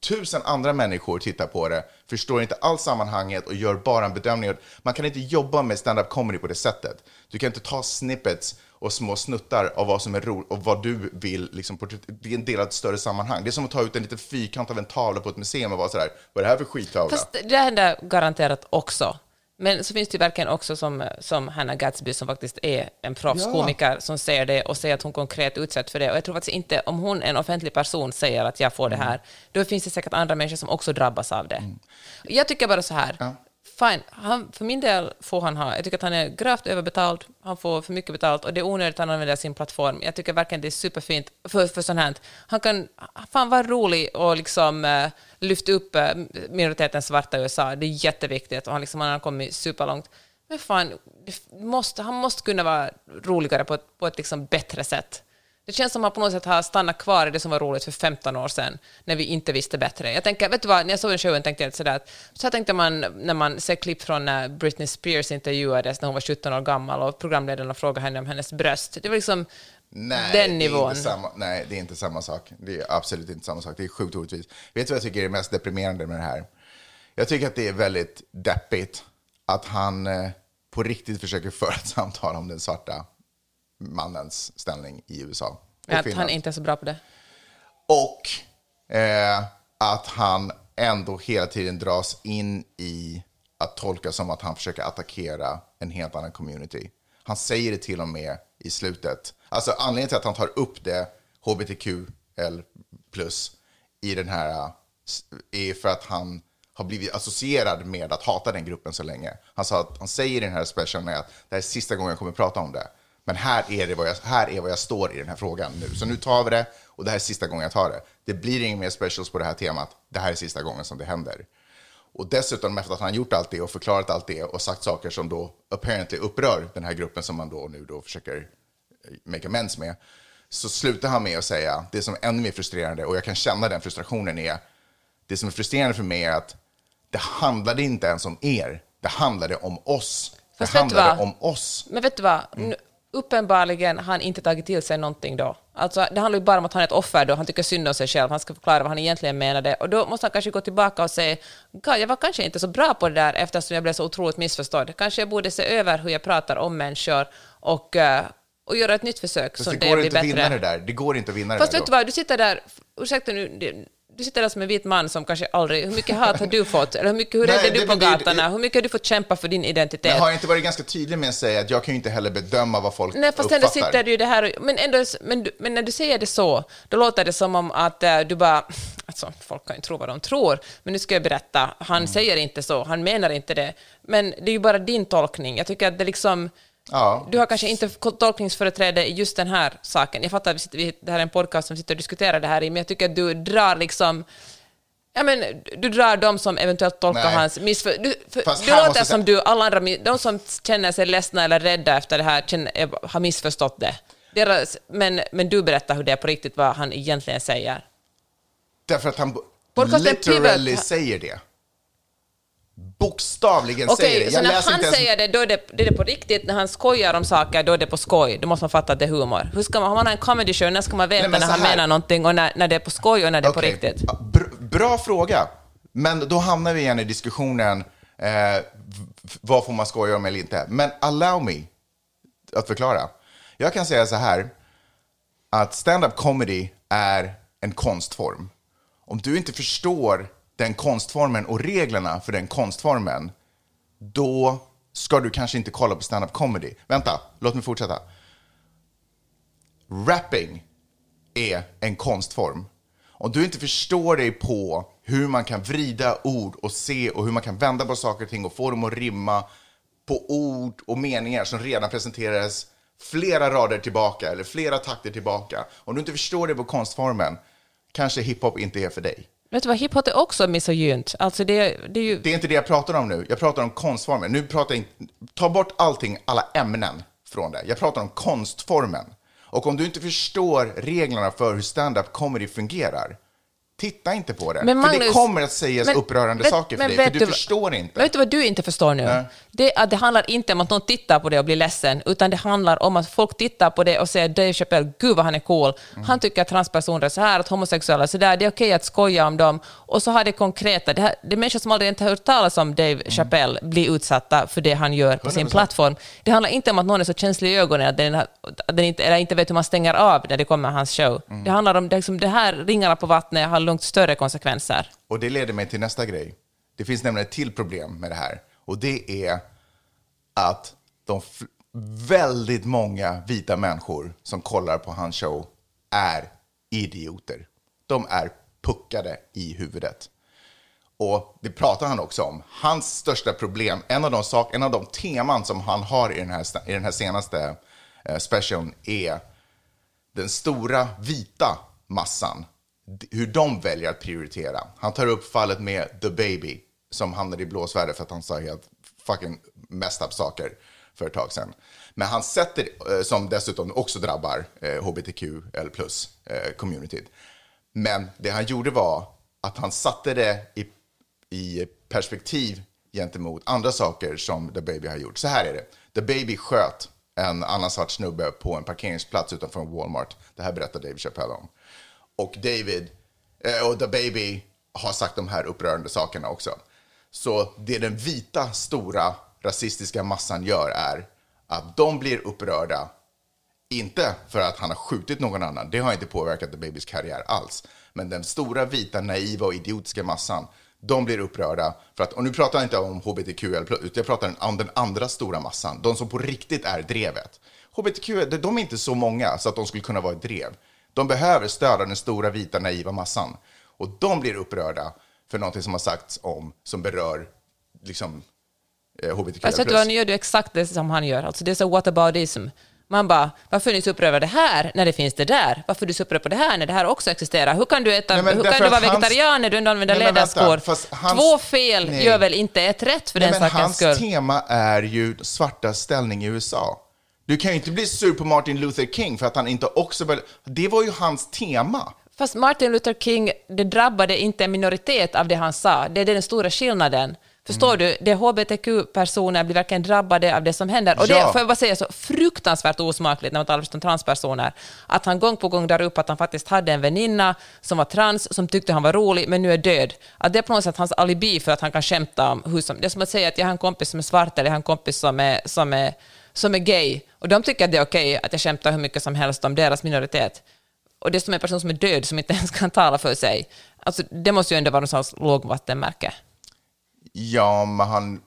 [SPEAKER 2] Tusen andra människor tittar på det, förstår inte alls sammanhanget och gör bara en bedömning. Man kan inte jobba med stand-up comedy på det sättet. Du kan inte ta snippets och små snuttar av vad som är roligt och vad du vill. Liksom, det är en del av ett större sammanhang. Det är som att ta ut en liten fyrkant av en tavla på ett museum och vara sådär, vad är det här för skittavla?
[SPEAKER 3] Fast det händer garanterat också. Men så finns det ju verkligen också som, som Hannah Gatsby som faktiskt är en proffskomiker som ser det och säger att hon konkret utsätts för det. Och jag tror faktiskt inte, om hon, en offentlig person, säger att jag får det här, då finns det säkert andra människor som också drabbas av det. Jag tycker bara så här, fine, han, för min del får han ha, jag tycker att han är gravt överbetald, han får för mycket betalt och det är onödigt att han använder sin plattform. Jag tycker verkligen det är superfint för, för sånt här. Han kan fan vara rolig och liksom uh, lyfta upp uh, minoriteten svarta i USA. Det är jätteviktigt och han, liksom, han har kommit superlångt. Men fan, måste, han måste kunna vara roligare på ett, på ett liksom bättre sätt. Det känns som att han på något sätt har stannat kvar i det som var roligt för 15 år sedan, när vi inte visste bättre. Jag tänker, vet du vad, när jag såg den showen tänkte jag sådär att så här tänkte man när man ser klipp från när Britney Spears intervjuades när hon var 17 år gammal och programledarna frågade henne om hennes bröst. Det var liksom
[SPEAKER 2] Nej,
[SPEAKER 3] den
[SPEAKER 2] Det är
[SPEAKER 3] nivån.
[SPEAKER 2] inte samma, nej, det är inte samma sak. Det är absolut inte samma sak. Det är sjukt orättvist. Vet du vad jag tycker är mest deprimerande med det här? Jag tycker att det är väldigt deppigt att han eh, på riktigt försöker föra ett samtal om den svarta mannens ställning i USA.
[SPEAKER 3] Att han inte är så bra på det.
[SPEAKER 2] Och eh, att han ändå hela tiden dras in i att tolka som att han försöker attackera en helt annan community. Han säger det till och med i slutet. Alltså anledningen till att han tar upp det, hbtql plus, i den här, eh, är för att han har blivit associerad med att hata den gruppen så länge. Han sa att han säger i den här specialen att det här är sista gången jag kommer prata om det. Men här är, det vad jag, här är vad jag står i den här frågan nu. Så nu tar vi det och det här är sista gången jag tar det. Det blir inga mer specials på det här temat. Det här är sista gången som det händer. Och dessutom efter att han gjort allt det och förklarat allt det och sagt saker som då apparently upprör den här gruppen som man då nu då försöker eh, make amends med, så slutar han med att säga det som är ännu mer frustrerande och jag kan känna den frustrationen är, det som är frustrerande för mig är att det handlade inte ens om er, det handlade om oss
[SPEAKER 3] Fast
[SPEAKER 2] det handlade om oss.
[SPEAKER 3] Men vet du vad?
[SPEAKER 2] Mm.
[SPEAKER 3] Uppenbarligen har han inte tagit till sig någonting då. Alltså, det handlar ju bara om att han är ett offer då, han tycker synd om sig själv, han ska förklara vad han egentligen menade. Och då måste han kanske gå tillbaka och säga, "God, jag var kanske inte så bra på det där eftersom jag blev så otroligt missförstådd. Kanske jag borde se över hur jag pratar om människor och, eh, och göra ett nytt försök.
[SPEAKER 2] Fast
[SPEAKER 3] så
[SPEAKER 2] det går
[SPEAKER 3] blir
[SPEAKER 2] inte
[SPEAKER 3] bättre.
[SPEAKER 2] vinna det där. Det går inte att vinna
[SPEAKER 3] Fast
[SPEAKER 2] det där
[SPEAKER 3] vet du vad, du sitter där, ursäkta nu, det- du sitter där som en vit man som kanske aldrig... Hur mycket hat har du fått? Eller hur, mycket, hur rädd är du på gatorna? Hur mycket har du fått kämpa för din identitet?
[SPEAKER 2] Men har jag inte varit ganska tydlig med att säga att jag kan ju inte heller bedöma vad folk
[SPEAKER 3] Nej, fast
[SPEAKER 2] uppfattar?
[SPEAKER 3] ändå sitter du ju det här och, men, ändå, men, men när du säger det så, då låter det som om att eh, du bara... Alltså, folk kan ju tro vad de tror, men nu ska jag berätta. Han
[SPEAKER 2] Mm.
[SPEAKER 3] säger inte så, han menar inte det. Men det är ju bara din tolkning. Jag tycker att det liksom...
[SPEAKER 2] Ja.
[SPEAKER 3] Du har kanske inte tolkningsföreträde i just den här saken. Jag fattar att vi det här är en podcast som vi sitter och diskuterar det här i, men jag tycker att du drar liksom... Ja, men, du drar de som eventuellt tolkar
[SPEAKER 2] Nej.
[SPEAKER 3] hans missför... Du, för, du låter som du, alla andra, de som känner sig ledsna eller rädda efter det här känner, eh, har missförstått det. Deras, men, men du berättar hur det är på riktigt, vad han egentligen säger.
[SPEAKER 2] Därför att han
[SPEAKER 3] Podcasten
[SPEAKER 2] literally
[SPEAKER 3] Pivot-
[SPEAKER 2] säger det. Bokstavligen
[SPEAKER 3] Okej,
[SPEAKER 2] säger det.
[SPEAKER 3] så
[SPEAKER 2] Jag
[SPEAKER 3] när
[SPEAKER 2] läser
[SPEAKER 3] han
[SPEAKER 2] ens...
[SPEAKER 3] säger det, då är det, det är det på riktigt. När han skojar om saker, då är det på skoj. Då måste man fatta att det är humor. Hur ska man, har man en comedy show, när ska man veta
[SPEAKER 2] Nej,
[SPEAKER 3] när
[SPEAKER 2] så
[SPEAKER 3] han menar någonting och när, när det är på skoj och när det är på riktigt?
[SPEAKER 2] bra fråga. Men då hamnar vi igen i diskussionen, eh, vad får man skoja om eller inte? Men allow me att förklara. Jag kan säga så här, att stand-up comedy är en konstform. Om du inte förstår den konstformen och reglerna för den konstformen, då ska du kanske inte kolla på stand-up comedy. Vänta, låt mig fortsätta. Rapping är en konstform. Om du inte förstår dig på hur man kan vrida ord och se och hur man kan vända på saker och ting och få dem att rimma på ord och meningar som redan presenterades flera rader tillbaka eller flera takter tillbaka. Om du inte förstår dig på konstformen, kanske hiphop inte är för dig.
[SPEAKER 3] Vet du vad, hiphop är också misogynt. Alltså det, det är ju...
[SPEAKER 2] Det är inte det jag pratar om nu. Jag pratar om konstformen. Nu pratar jag. Ta bort allting, alla ämnen från det. Jag pratar om konstformen. Och om du inte förstår reglerna för hur stand-up comedy fungerar, titta inte på det.
[SPEAKER 3] Men
[SPEAKER 2] för det
[SPEAKER 3] Magnus-
[SPEAKER 2] kommer att sägas
[SPEAKER 3] men
[SPEAKER 2] upprörande
[SPEAKER 3] vet-
[SPEAKER 2] saker för dig, för du
[SPEAKER 3] vad-
[SPEAKER 2] förstår inte.
[SPEAKER 3] Vet du vad du inte förstår nu? Det, det handlar inte om att någon tittar på det och blir ledsen, utan det handlar om att folk tittar på det och säger Dave Chappelle, gud vad han är cool.
[SPEAKER 2] Mm.
[SPEAKER 3] Han tycker att transpersoner är så här, att homosexuella är så där, det är okej att skoja om dem. Och så har det konkreta, det, här, det är människor som aldrig inte har hört talas om Dave
[SPEAKER 2] Mm.
[SPEAKER 3] Chappelle blir utsatta för det han gör på sin
[SPEAKER 2] 100%.
[SPEAKER 3] plattform. Det handlar inte om att någon är så känslig i ögonen att den, att den inte, eller inte vet hur man stänger av när det kommer hans show.
[SPEAKER 2] Mm.
[SPEAKER 3] Det handlar om, det, liksom, det här ringarna på vattnet långt större konsekvenser.
[SPEAKER 2] Och det leder mig till nästa grej. Det finns nämligen ett till problem med det här. Och det är att de väldigt många vita människor som kollar på hans show är idioter. De är puckade i huvudet. Och det pratar han också om. Hans största problem, en av de, sak, en av de teman som han har i den här, i den här senaste eh, specialen är den stora vita massan, hur de väljer att prioritera. Han tar upp fallet med The Baby som hamnade i blåsväder för att han sa helt fucking messed up saker för ett tag sedan. Men han sätter, eh, som dessutom också drabbar eh, hbtql plus eh, communityt. Men det han gjorde var att han satte det i, i perspektiv gentemot andra saker som The Baby har gjort. Så här är det. The Baby sköt en annan svart snubbe på en parkeringsplats utanför en Walmart. Det här berättar David Chappelle om. Och David, eh, och The Baby har sagt de här upprörande sakerna också. Så det den vita, stora, rasistiska massan gör är att de blir upprörda inte för att han har skjutit någon annan, det har inte påverkat The Babys karriär alls. Men den stora vita, naiva och idiotiska massan, de blir upprörda för att, och nu pratar jag inte om hbtq, utan jag pratar om den andra stora massan, de som på riktigt är drevet. Hbtq, de de är inte så många så att de skulle kunna vara ett drev. De behöver stöd av den stora vita, naiva massan. Och de blir upprörda för någonting som har sagts om, som berör liksom, eh, hbtq.
[SPEAKER 3] Fast du vad, nu gör du exakt det som han gör. Alltså det är så whataboutism. Man bara, varför är ni så upprörda det här när det finns det där? Varför är du så upprörd på det här när det här också existerar? Hur kan du, äta,
[SPEAKER 2] Nej,
[SPEAKER 3] hur kan du vara
[SPEAKER 2] att hans-
[SPEAKER 3] vegetarian när du inte använder
[SPEAKER 2] hans-
[SPEAKER 3] Två fel
[SPEAKER 2] Nej.
[SPEAKER 3] gör väl inte ett rätt för
[SPEAKER 2] Nej,
[SPEAKER 3] den
[SPEAKER 2] men
[SPEAKER 3] sakens
[SPEAKER 2] hans
[SPEAKER 3] skull?
[SPEAKER 2] tema är ju svartas ställning i USA. Du kan ju inte bli sur på Martin Luther King för att han inte också... väl- Det var ju hans tema.
[SPEAKER 3] Fast Martin Luther King, det drabbade inte en minoritet av det han sa. Det är den stora skillnaden. Förstår
[SPEAKER 2] Mm.
[SPEAKER 3] du? Det hbtq-personer blir verkligen drabbade av det som händer. Och det
[SPEAKER 2] Ja.
[SPEAKER 3] får jag bara säga så fruktansvärt osmakligt när man talar om transpersoner. Att han gång på gång drar upp att han faktiskt hade en väninna som var trans, som tyckte han var rolig, men nu är död. Att det är på något sätt hans alibi för att han kan skämta om hur som... Det är som att säga att jag har en kompis som är svart eller jag har en kompis som är, som är, som är gay. Och de tycker att det är okej att jag skämtar hur mycket som helst om deras minoritet. Och det är som en person som är död som inte ens kan tala för sig. Alltså, det måste ju ändå vara någon sorts lågvattenmärke.
[SPEAKER 2] Ja, men han...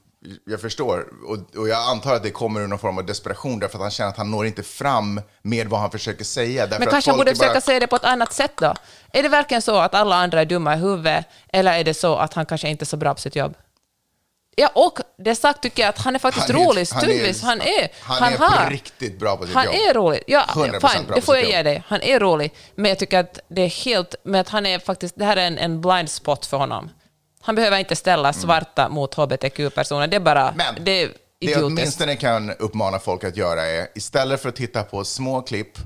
[SPEAKER 2] Jag förstår. Och, och jag antar att det kommer ur någon form av desperation därför att han känner att han når inte fram med vad han försöker säga.
[SPEAKER 3] Men kanske han borde
[SPEAKER 2] är bara-
[SPEAKER 3] försöka säga det på ett annat sätt då? Är det verkligen så att alla andra är dumma i huvudet, eller är det så att han kanske inte är så bra på sitt jobb? Ja, och det sagt tycker jag att han är faktiskt
[SPEAKER 2] Han är-
[SPEAKER 3] rolig
[SPEAKER 2] han är-
[SPEAKER 3] stundvis. Han är,
[SPEAKER 2] han är på riktigt bra på sitt
[SPEAKER 3] han
[SPEAKER 2] jobb.
[SPEAKER 3] är rolig. Ja,
[SPEAKER 2] 100%
[SPEAKER 3] fine, det får jag ge dig. Han är rolig, men jag tycker att det är helt... Men att han är faktiskt, det här är en, en blind spot för honom. Han behöver inte ställa svarta mot hbtq-personer. Det är bara...
[SPEAKER 2] Mm. Men
[SPEAKER 3] det är
[SPEAKER 2] det
[SPEAKER 3] idiotiskt.
[SPEAKER 2] åtminstone kan uppmana folk att göra är, istället för att titta på små klipp,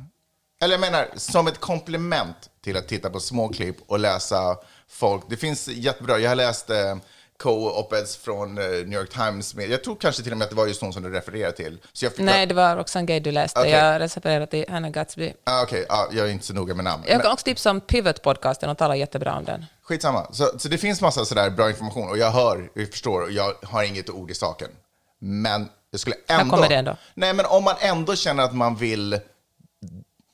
[SPEAKER 2] eller jag menar som ett komplement till att titta på små klipp och läsa folk. Det finns jättebra, jag har läst eh, co-op-eds från eh, New York Times. Med, jag tror kanske till och med att det var just hon som du refererade till.
[SPEAKER 3] Nej, det var Roxane Gay du läste.
[SPEAKER 2] Okej.
[SPEAKER 3] Jag refererade till Hannah Gatsby.
[SPEAKER 2] Ah, Okej, ah, jag är inte så noga med namn.
[SPEAKER 3] Jag kan också tipsa om Pivot-podcasten och tala jättebra om den.
[SPEAKER 2] Skitsamma. Så, så det finns massa sådär bra information och jag hör, jag förstår och jag har inget ord i saken. Men jag skulle ändå...
[SPEAKER 3] kommer det ändå.
[SPEAKER 2] Nej, men om man ändå känner att man vill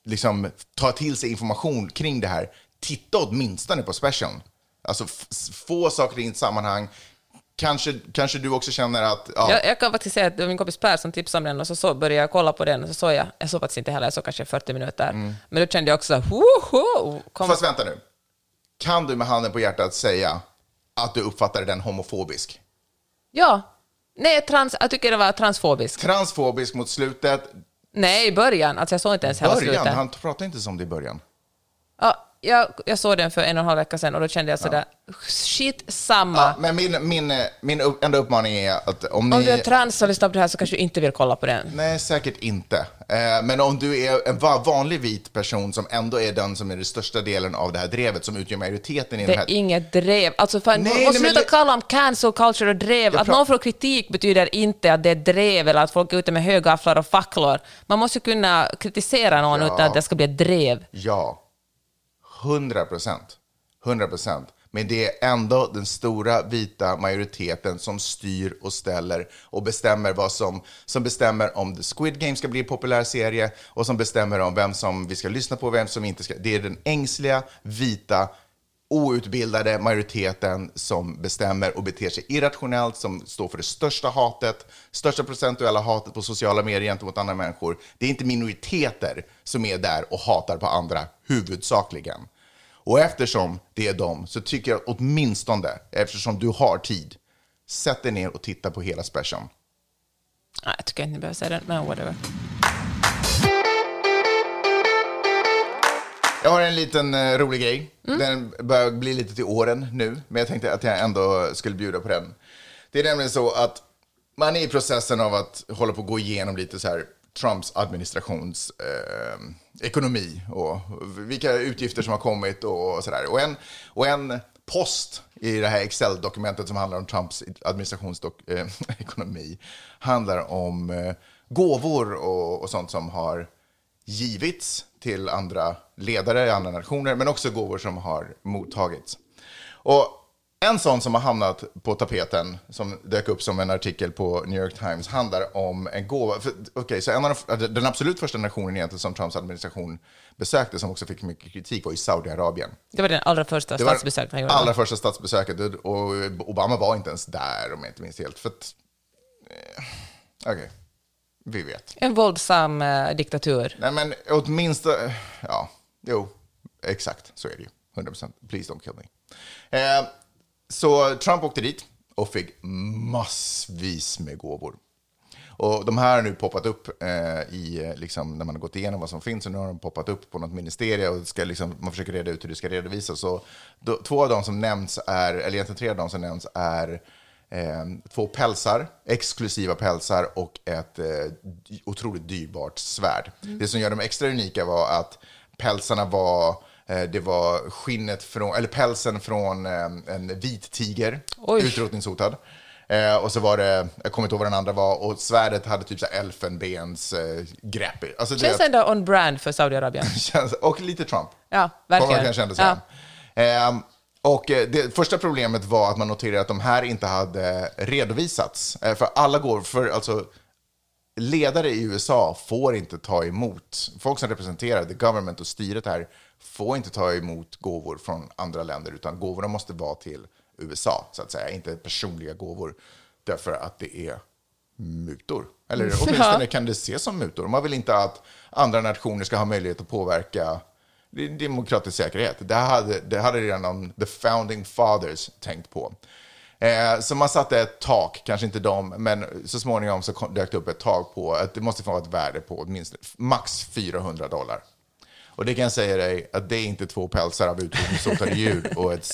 [SPEAKER 2] liksom ta till sig information kring det här, titta åtminstone på specialen. Alltså få saker i ett sammanhang. Kanske, kanske du också känner att... Ja,
[SPEAKER 3] Jag, jag kan faktiskt säga att det var min kompis Per som tipsade om den och så, så började jag kolla på den och så såg jag, jag såg faktiskt inte heller, jag såg kanske 40 minuter. Men då kände jag också, woho! Kom,
[SPEAKER 2] Fast vänta nu. Kan du med handen på hjärtat säga att du uppfattar den homofobisk?
[SPEAKER 3] ja, nej, trans, jag tycker det var transfobisk.
[SPEAKER 2] Transfobisk mot slutet.
[SPEAKER 3] Nej, i början, alltså jag såg inte ens hela
[SPEAKER 2] Början,
[SPEAKER 3] slutet.
[SPEAKER 2] han pratade inte som det i början.
[SPEAKER 3] Ja, jag, jag såg den för en och en halv vecka sedan och då kände jag sådär, shit samma.
[SPEAKER 2] Ja, men min, min, min upp- enda uppmaning är att om ni...
[SPEAKER 3] Om du är trans och lyssnar på det här så kanske du inte vill kolla på den.
[SPEAKER 2] Nej, säkert inte. Eh, men om du är en va- vanlig vit person som ändå är den som är den största delen av det här drevet, som utgör majoriteten i
[SPEAKER 3] Det
[SPEAKER 2] den
[SPEAKER 3] är
[SPEAKER 2] här...
[SPEAKER 3] inget drev. Alltså, fan,
[SPEAKER 2] Nej,
[SPEAKER 3] man
[SPEAKER 2] nej,
[SPEAKER 3] måste
[SPEAKER 2] men
[SPEAKER 3] sluta
[SPEAKER 2] det-
[SPEAKER 3] kalla om cancel culture och drev. Att någon får kritik betyder inte att det är drev eller att folk är ute med högafflar och facklor. Man måste kunna kritisera någon
[SPEAKER 2] Ja.
[SPEAKER 3] utan att det ska bli ett drev.
[SPEAKER 2] Ja, 100 procent. 100 procent. Men det är ändå den stora vita majoriteten som styr och ställer och bestämmer vad som, som bestämmer om The Squid Game ska bli en populär serie och som bestämmer om vem som vi ska lyssna på och vem som inte ska. Det är den ängsliga, vita, outbildade majoriteten som bestämmer och beter sig irrationellt, som står för det största hatet, största procentuella hatet på sociala medier gentemot andra människor. Det är inte minoriteter som är där och hatar på andra huvudsakligen. Och eftersom det är dem så tycker jag åtminstone, eftersom du har tid, sätt dig ner och titta på hela specialen.
[SPEAKER 3] Nej, jag tycker inte ni behöver säga det, men whatever.
[SPEAKER 2] Jag har en liten eh, rolig grej.
[SPEAKER 3] Mm.
[SPEAKER 2] Den börjar bli lite till åren nu, men jag tänkte att jag ändå skulle bjuda på den. Det är nämligen så att man är i processen av att hålla på att gå igenom lite så här Trumps administrations eh, ekonomi och vilka utgifter som har kommit och sådär. Och en, och en post i det här Excel-dokumentet som handlar om Trumps administrationsekonomi eh, handlar om eh, gåvor och, och sånt som har givits till andra ledare i andra nationer, men också gåvor som har mottagits. Och en sån som har hamnat på tapeten, som dök upp som en artikel på New York Times, handlar om en gåva. för- Okej, så en av de, den absolut första nationen egentligen som Trumps administration besökte, som också fick mycket kritik, var ju Saudiarabien.
[SPEAKER 3] Det var den allra första
[SPEAKER 2] Det
[SPEAKER 3] statsbesöket han gjorde.
[SPEAKER 2] allra första statsbesöket och Obama var inte ens där om jag inte minns helt. För att, eh, Okej, vi vet.
[SPEAKER 3] En våldsam eh, diktatur.
[SPEAKER 2] Nej, men åtminstone... Ja, jo, exakt så är det ju. 100 procent. Please don't kill me. Eh, så Trump åkte dit och fick massvis med gåvor. Och de här har nu poppat upp eh, i, eh, liksom, när man har gått igenom vad som finns, och nu har de poppat upp på något ministerie och ska, liksom, man försöker reda ut hur det ska redovisas. Så då, två av dem som nämns är, eller egentligen tre av dem som nämns är två pälsar, exklusiva pälsar och ett eh, otroligt dyrbart svärd. Det som gör dem extra unika var att pälsarna var eh, det var skinnet från, eller pälsen från eh, en vit tiger,
[SPEAKER 3] Oj.
[SPEAKER 2] utrotningshotad. Eh, och så var det, jag kommer inte ihåg vad den andra var, och svärdet hade typ så elfenbens eh, grepp. Alltså,
[SPEAKER 3] Känns ändå on brand för Saudiarabien.
[SPEAKER 2] känns, och lite Trump.
[SPEAKER 3] Ja, verkligen.
[SPEAKER 2] kanske ändå
[SPEAKER 3] Ja.
[SPEAKER 2] säga. Och eh, det första problemet var att man noterade att de här inte hade redovisats. Eh, för alla går, för alltså ledare i USA får inte ta emot, folk som representerar the government och styret här får inte ta emot gåvor från andra länder, utan gåvorna måste vara till USA, så att säga, inte personliga gåvor, därför att det är mutor. Eller åtminstone kan det ses som mutor. Man vill inte att andra nationer ska ha möjlighet att påverka det är demokratisk säkerhet. Det hade, det hade redan the founding fathers tänkt på. Eh, så man satte ett tak, kanske inte de, men så småningom så kom, dök det upp ett tak på att det måste få ett värde på åtminstone max 400 dollar. Och det kan jag säga dig att det är inte två pälsar av utrotningshotade djur och ett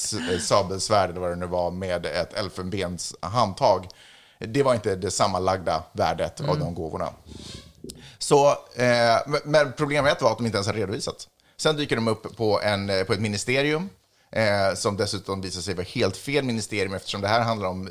[SPEAKER 2] sabelsvärd eller vad det nu var med ett elfenbens handtag. Det var inte det sammanlagda värdet av de gåvorna. Så, eh, men- men problemet var att de inte ens har redovisats. Sen dyker de upp på, en, eh, på ett ministerium eh, som dessutom visar sig vara helt fel ministerium eftersom det här handlar om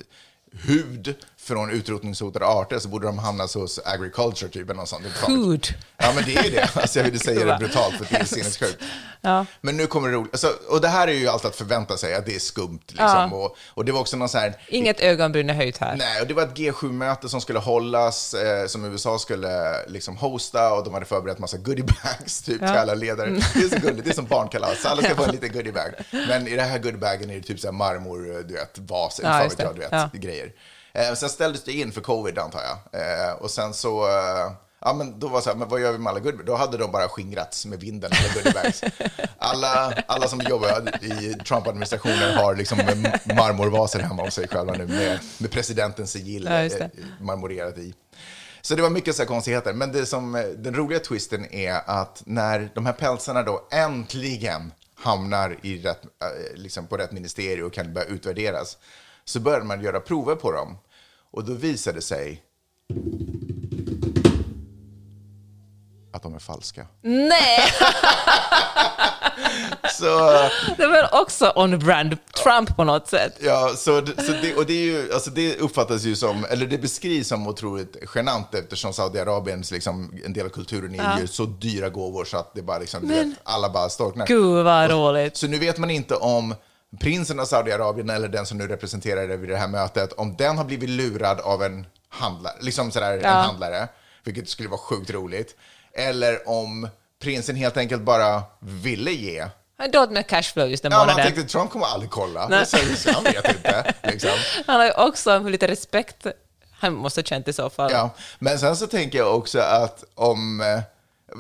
[SPEAKER 2] hud från utrotningshotade arter så borde de hamna hos agriculture typ eller något sånt.
[SPEAKER 3] Hud.
[SPEAKER 2] Ja, men det är ju det. Alltså, jag vill säga det brutalt för det är sinnessjukt.
[SPEAKER 3] Ja.
[SPEAKER 2] Men nu kommer det roligt. Alltså, och det här är ju allt att förvänta sig, att det är skumt. Liksom.
[SPEAKER 3] Ja.
[SPEAKER 2] Och, och det var också någon så här...
[SPEAKER 3] Inget ögonbryn är höjt här.
[SPEAKER 2] Nej, och det var ett G7-möte som skulle hållas, eh, som USA skulle liksom hosta och de hade förberett massa goodiebags typ, till alla ledare. Det är så gulligt, det är som barnkalas, alla ska få en liten goodiebag. Men i den här goodiebagen är det typ så här marmor, du vet, vas,
[SPEAKER 3] Ja,
[SPEAKER 2] fan vet jag, du vet,
[SPEAKER 3] Ja.
[SPEAKER 2] grejer. Eh, sen ställdes det in för covid, antar jag. Eh, och sen så... Eh, Ja, men då var det så här, men vad gör vi med alla goodiebags? Då hade de bara skingrats med vinden, alla goodiebags. Alla, alla som jobbar i Trump-administrationen har liksom marmorvaser hemma hos sig själva nu med, med presidentens sigill
[SPEAKER 3] Ja,
[SPEAKER 2] eh, marmorerat i. Så det var mycket så här konstigheter. Men det som, eh, den roliga twisten är att när de här pälsarna då äntligen hamnar i rätt, eh, liksom på rätt ministerium och kan börja utvärderas, så började man göra prover på dem. Och då visade det sig att de är falska.
[SPEAKER 3] Nej,
[SPEAKER 2] Så,
[SPEAKER 3] det var också on brand Trump på något sätt.
[SPEAKER 2] ja, så, så det, och det, är ju, alltså det uppfattas ju som, eller det beskrivs som otroligt genant eftersom Saudiarabiens, liksom, en del av kulturen är ju så dyra gåvor så att det bara liksom, du vet, alla bara storknar.
[SPEAKER 3] Gud vad roligt.
[SPEAKER 2] Så nu vet man inte om prinsen av Saudiarabien eller den som nu representerar det vid det här mötet, om den har blivit lurad av en handlare, liksom sådär,
[SPEAKER 3] Ja.
[SPEAKER 2] en handlare, vilket skulle vara sjukt roligt, eller om prinsen helt enkelt bara ville ge.
[SPEAKER 3] Han dåligt med cashflow just den
[SPEAKER 2] Ja,
[SPEAKER 3] månaden.
[SPEAKER 2] tänkte Trump kommer aldrig kolla,
[SPEAKER 3] Nej.
[SPEAKER 2] så, han vet inte. Liksom.
[SPEAKER 3] Han har ju också lite respekt. Han måste ha känt i så fall.
[SPEAKER 2] Ja, men sen så tänker jag också att om eh,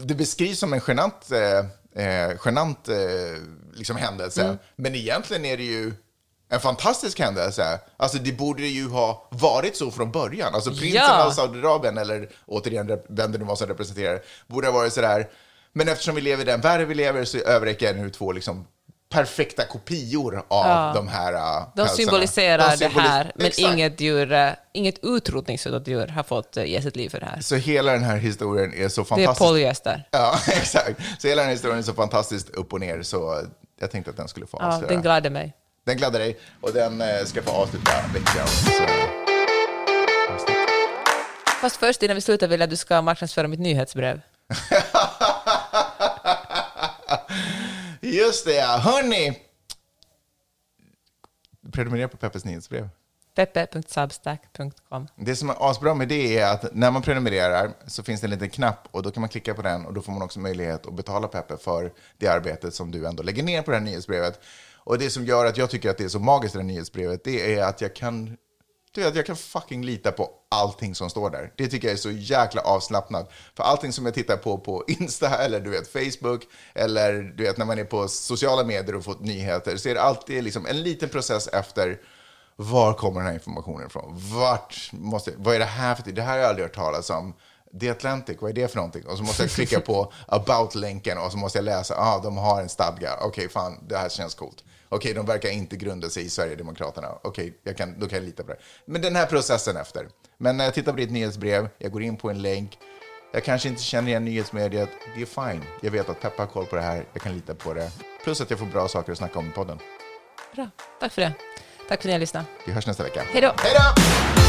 [SPEAKER 2] det beskrivs som en genant, eh, eh, genant eh, liksom händelse,
[SPEAKER 3] Mm.
[SPEAKER 2] men egentligen är det ju en fantastisk händelse. Alltså det borde ju ha varit så från början. Alltså prinsen
[SPEAKER 3] Ja.
[SPEAKER 2] av Saudiarabien, eller återigen vem det nu var som representerar, borde ha varit sådär. Men eftersom vi lever i den världen vi lever så överräcker jag nu två liksom perfekta kopior av
[SPEAKER 3] Ja.
[SPEAKER 2] de här uh,
[SPEAKER 3] De symboliserar
[SPEAKER 2] De symbolis-
[SPEAKER 3] det här, men
[SPEAKER 2] Exakt.
[SPEAKER 3] inget, djur, eh, inget utrotningshotat djur har fått eh, ge sitt liv för det här.
[SPEAKER 2] Så hela den här historien är så
[SPEAKER 3] Det är
[SPEAKER 2] fantastisk.
[SPEAKER 3] polyester.
[SPEAKER 2] Ja, exakt. Så hela den här historien är så fantastiskt upp och ner så jag tänkte att den skulle få
[SPEAKER 3] Ja,
[SPEAKER 2] avslöja.
[SPEAKER 3] den gladde mig.
[SPEAKER 2] den gladde dig och den eh, ska få avsluta veckans avsnitt.
[SPEAKER 3] Fast först innan vi slutar vill jag att du ska marknadsföra mitt nyhetsbrev.
[SPEAKER 2] Just det, ja. Hörni! Prenumerera på Peppes nyhetsbrev
[SPEAKER 3] peppe.substack.com.
[SPEAKER 2] Det som är asbra med det är att när man prenumererar så finns det en liten knapp och då kan man klicka på den och då får man också möjlighet att betala Peppe för det arbetet som du ändå lägger ner på det här nyhetsbrevet. Och det som gör att jag tycker att det är så magiskt i det här nyhetsbrevet, det är att jag kan du vet, jag kan fucking lita på allting som står där. Det tycker jag är så jäkla avslappnat. För allting som jag tittar på på Insta eller du vet Facebook eller du vet när man är på sociala medier och fått nyheter så är det alltid liksom en liten process efter var kommer den här informationen ifrån? Vart måste, vad är det här för Det här har jag aldrig hört talas om. The Atlantic, vad är det för någonting? Och så måste jag klicka på about-länken och så måste jag läsa, ah, de har en stadga. Okej, fan, det här känns coolt. Okej, de verkar inte grunda sig i Sverigedemokraterna. Okej, jag kan, då kan jag lita på det. Men den här processen efter. Men när jag tittar på ditt nyhetsbrev, jag går in på en länk, jag kanske inte känner igen nyhetsmediet, det är fine. Jag vet att Peppa har koll på det här, jag kan lita på det. Plus att jag får bra saker att snacka om i podden.
[SPEAKER 3] Bra, tack för det. Tack för att ni har lyssnat.
[SPEAKER 2] Vi hörs nästa vecka.
[SPEAKER 3] Hej då!
[SPEAKER 2] Hej då!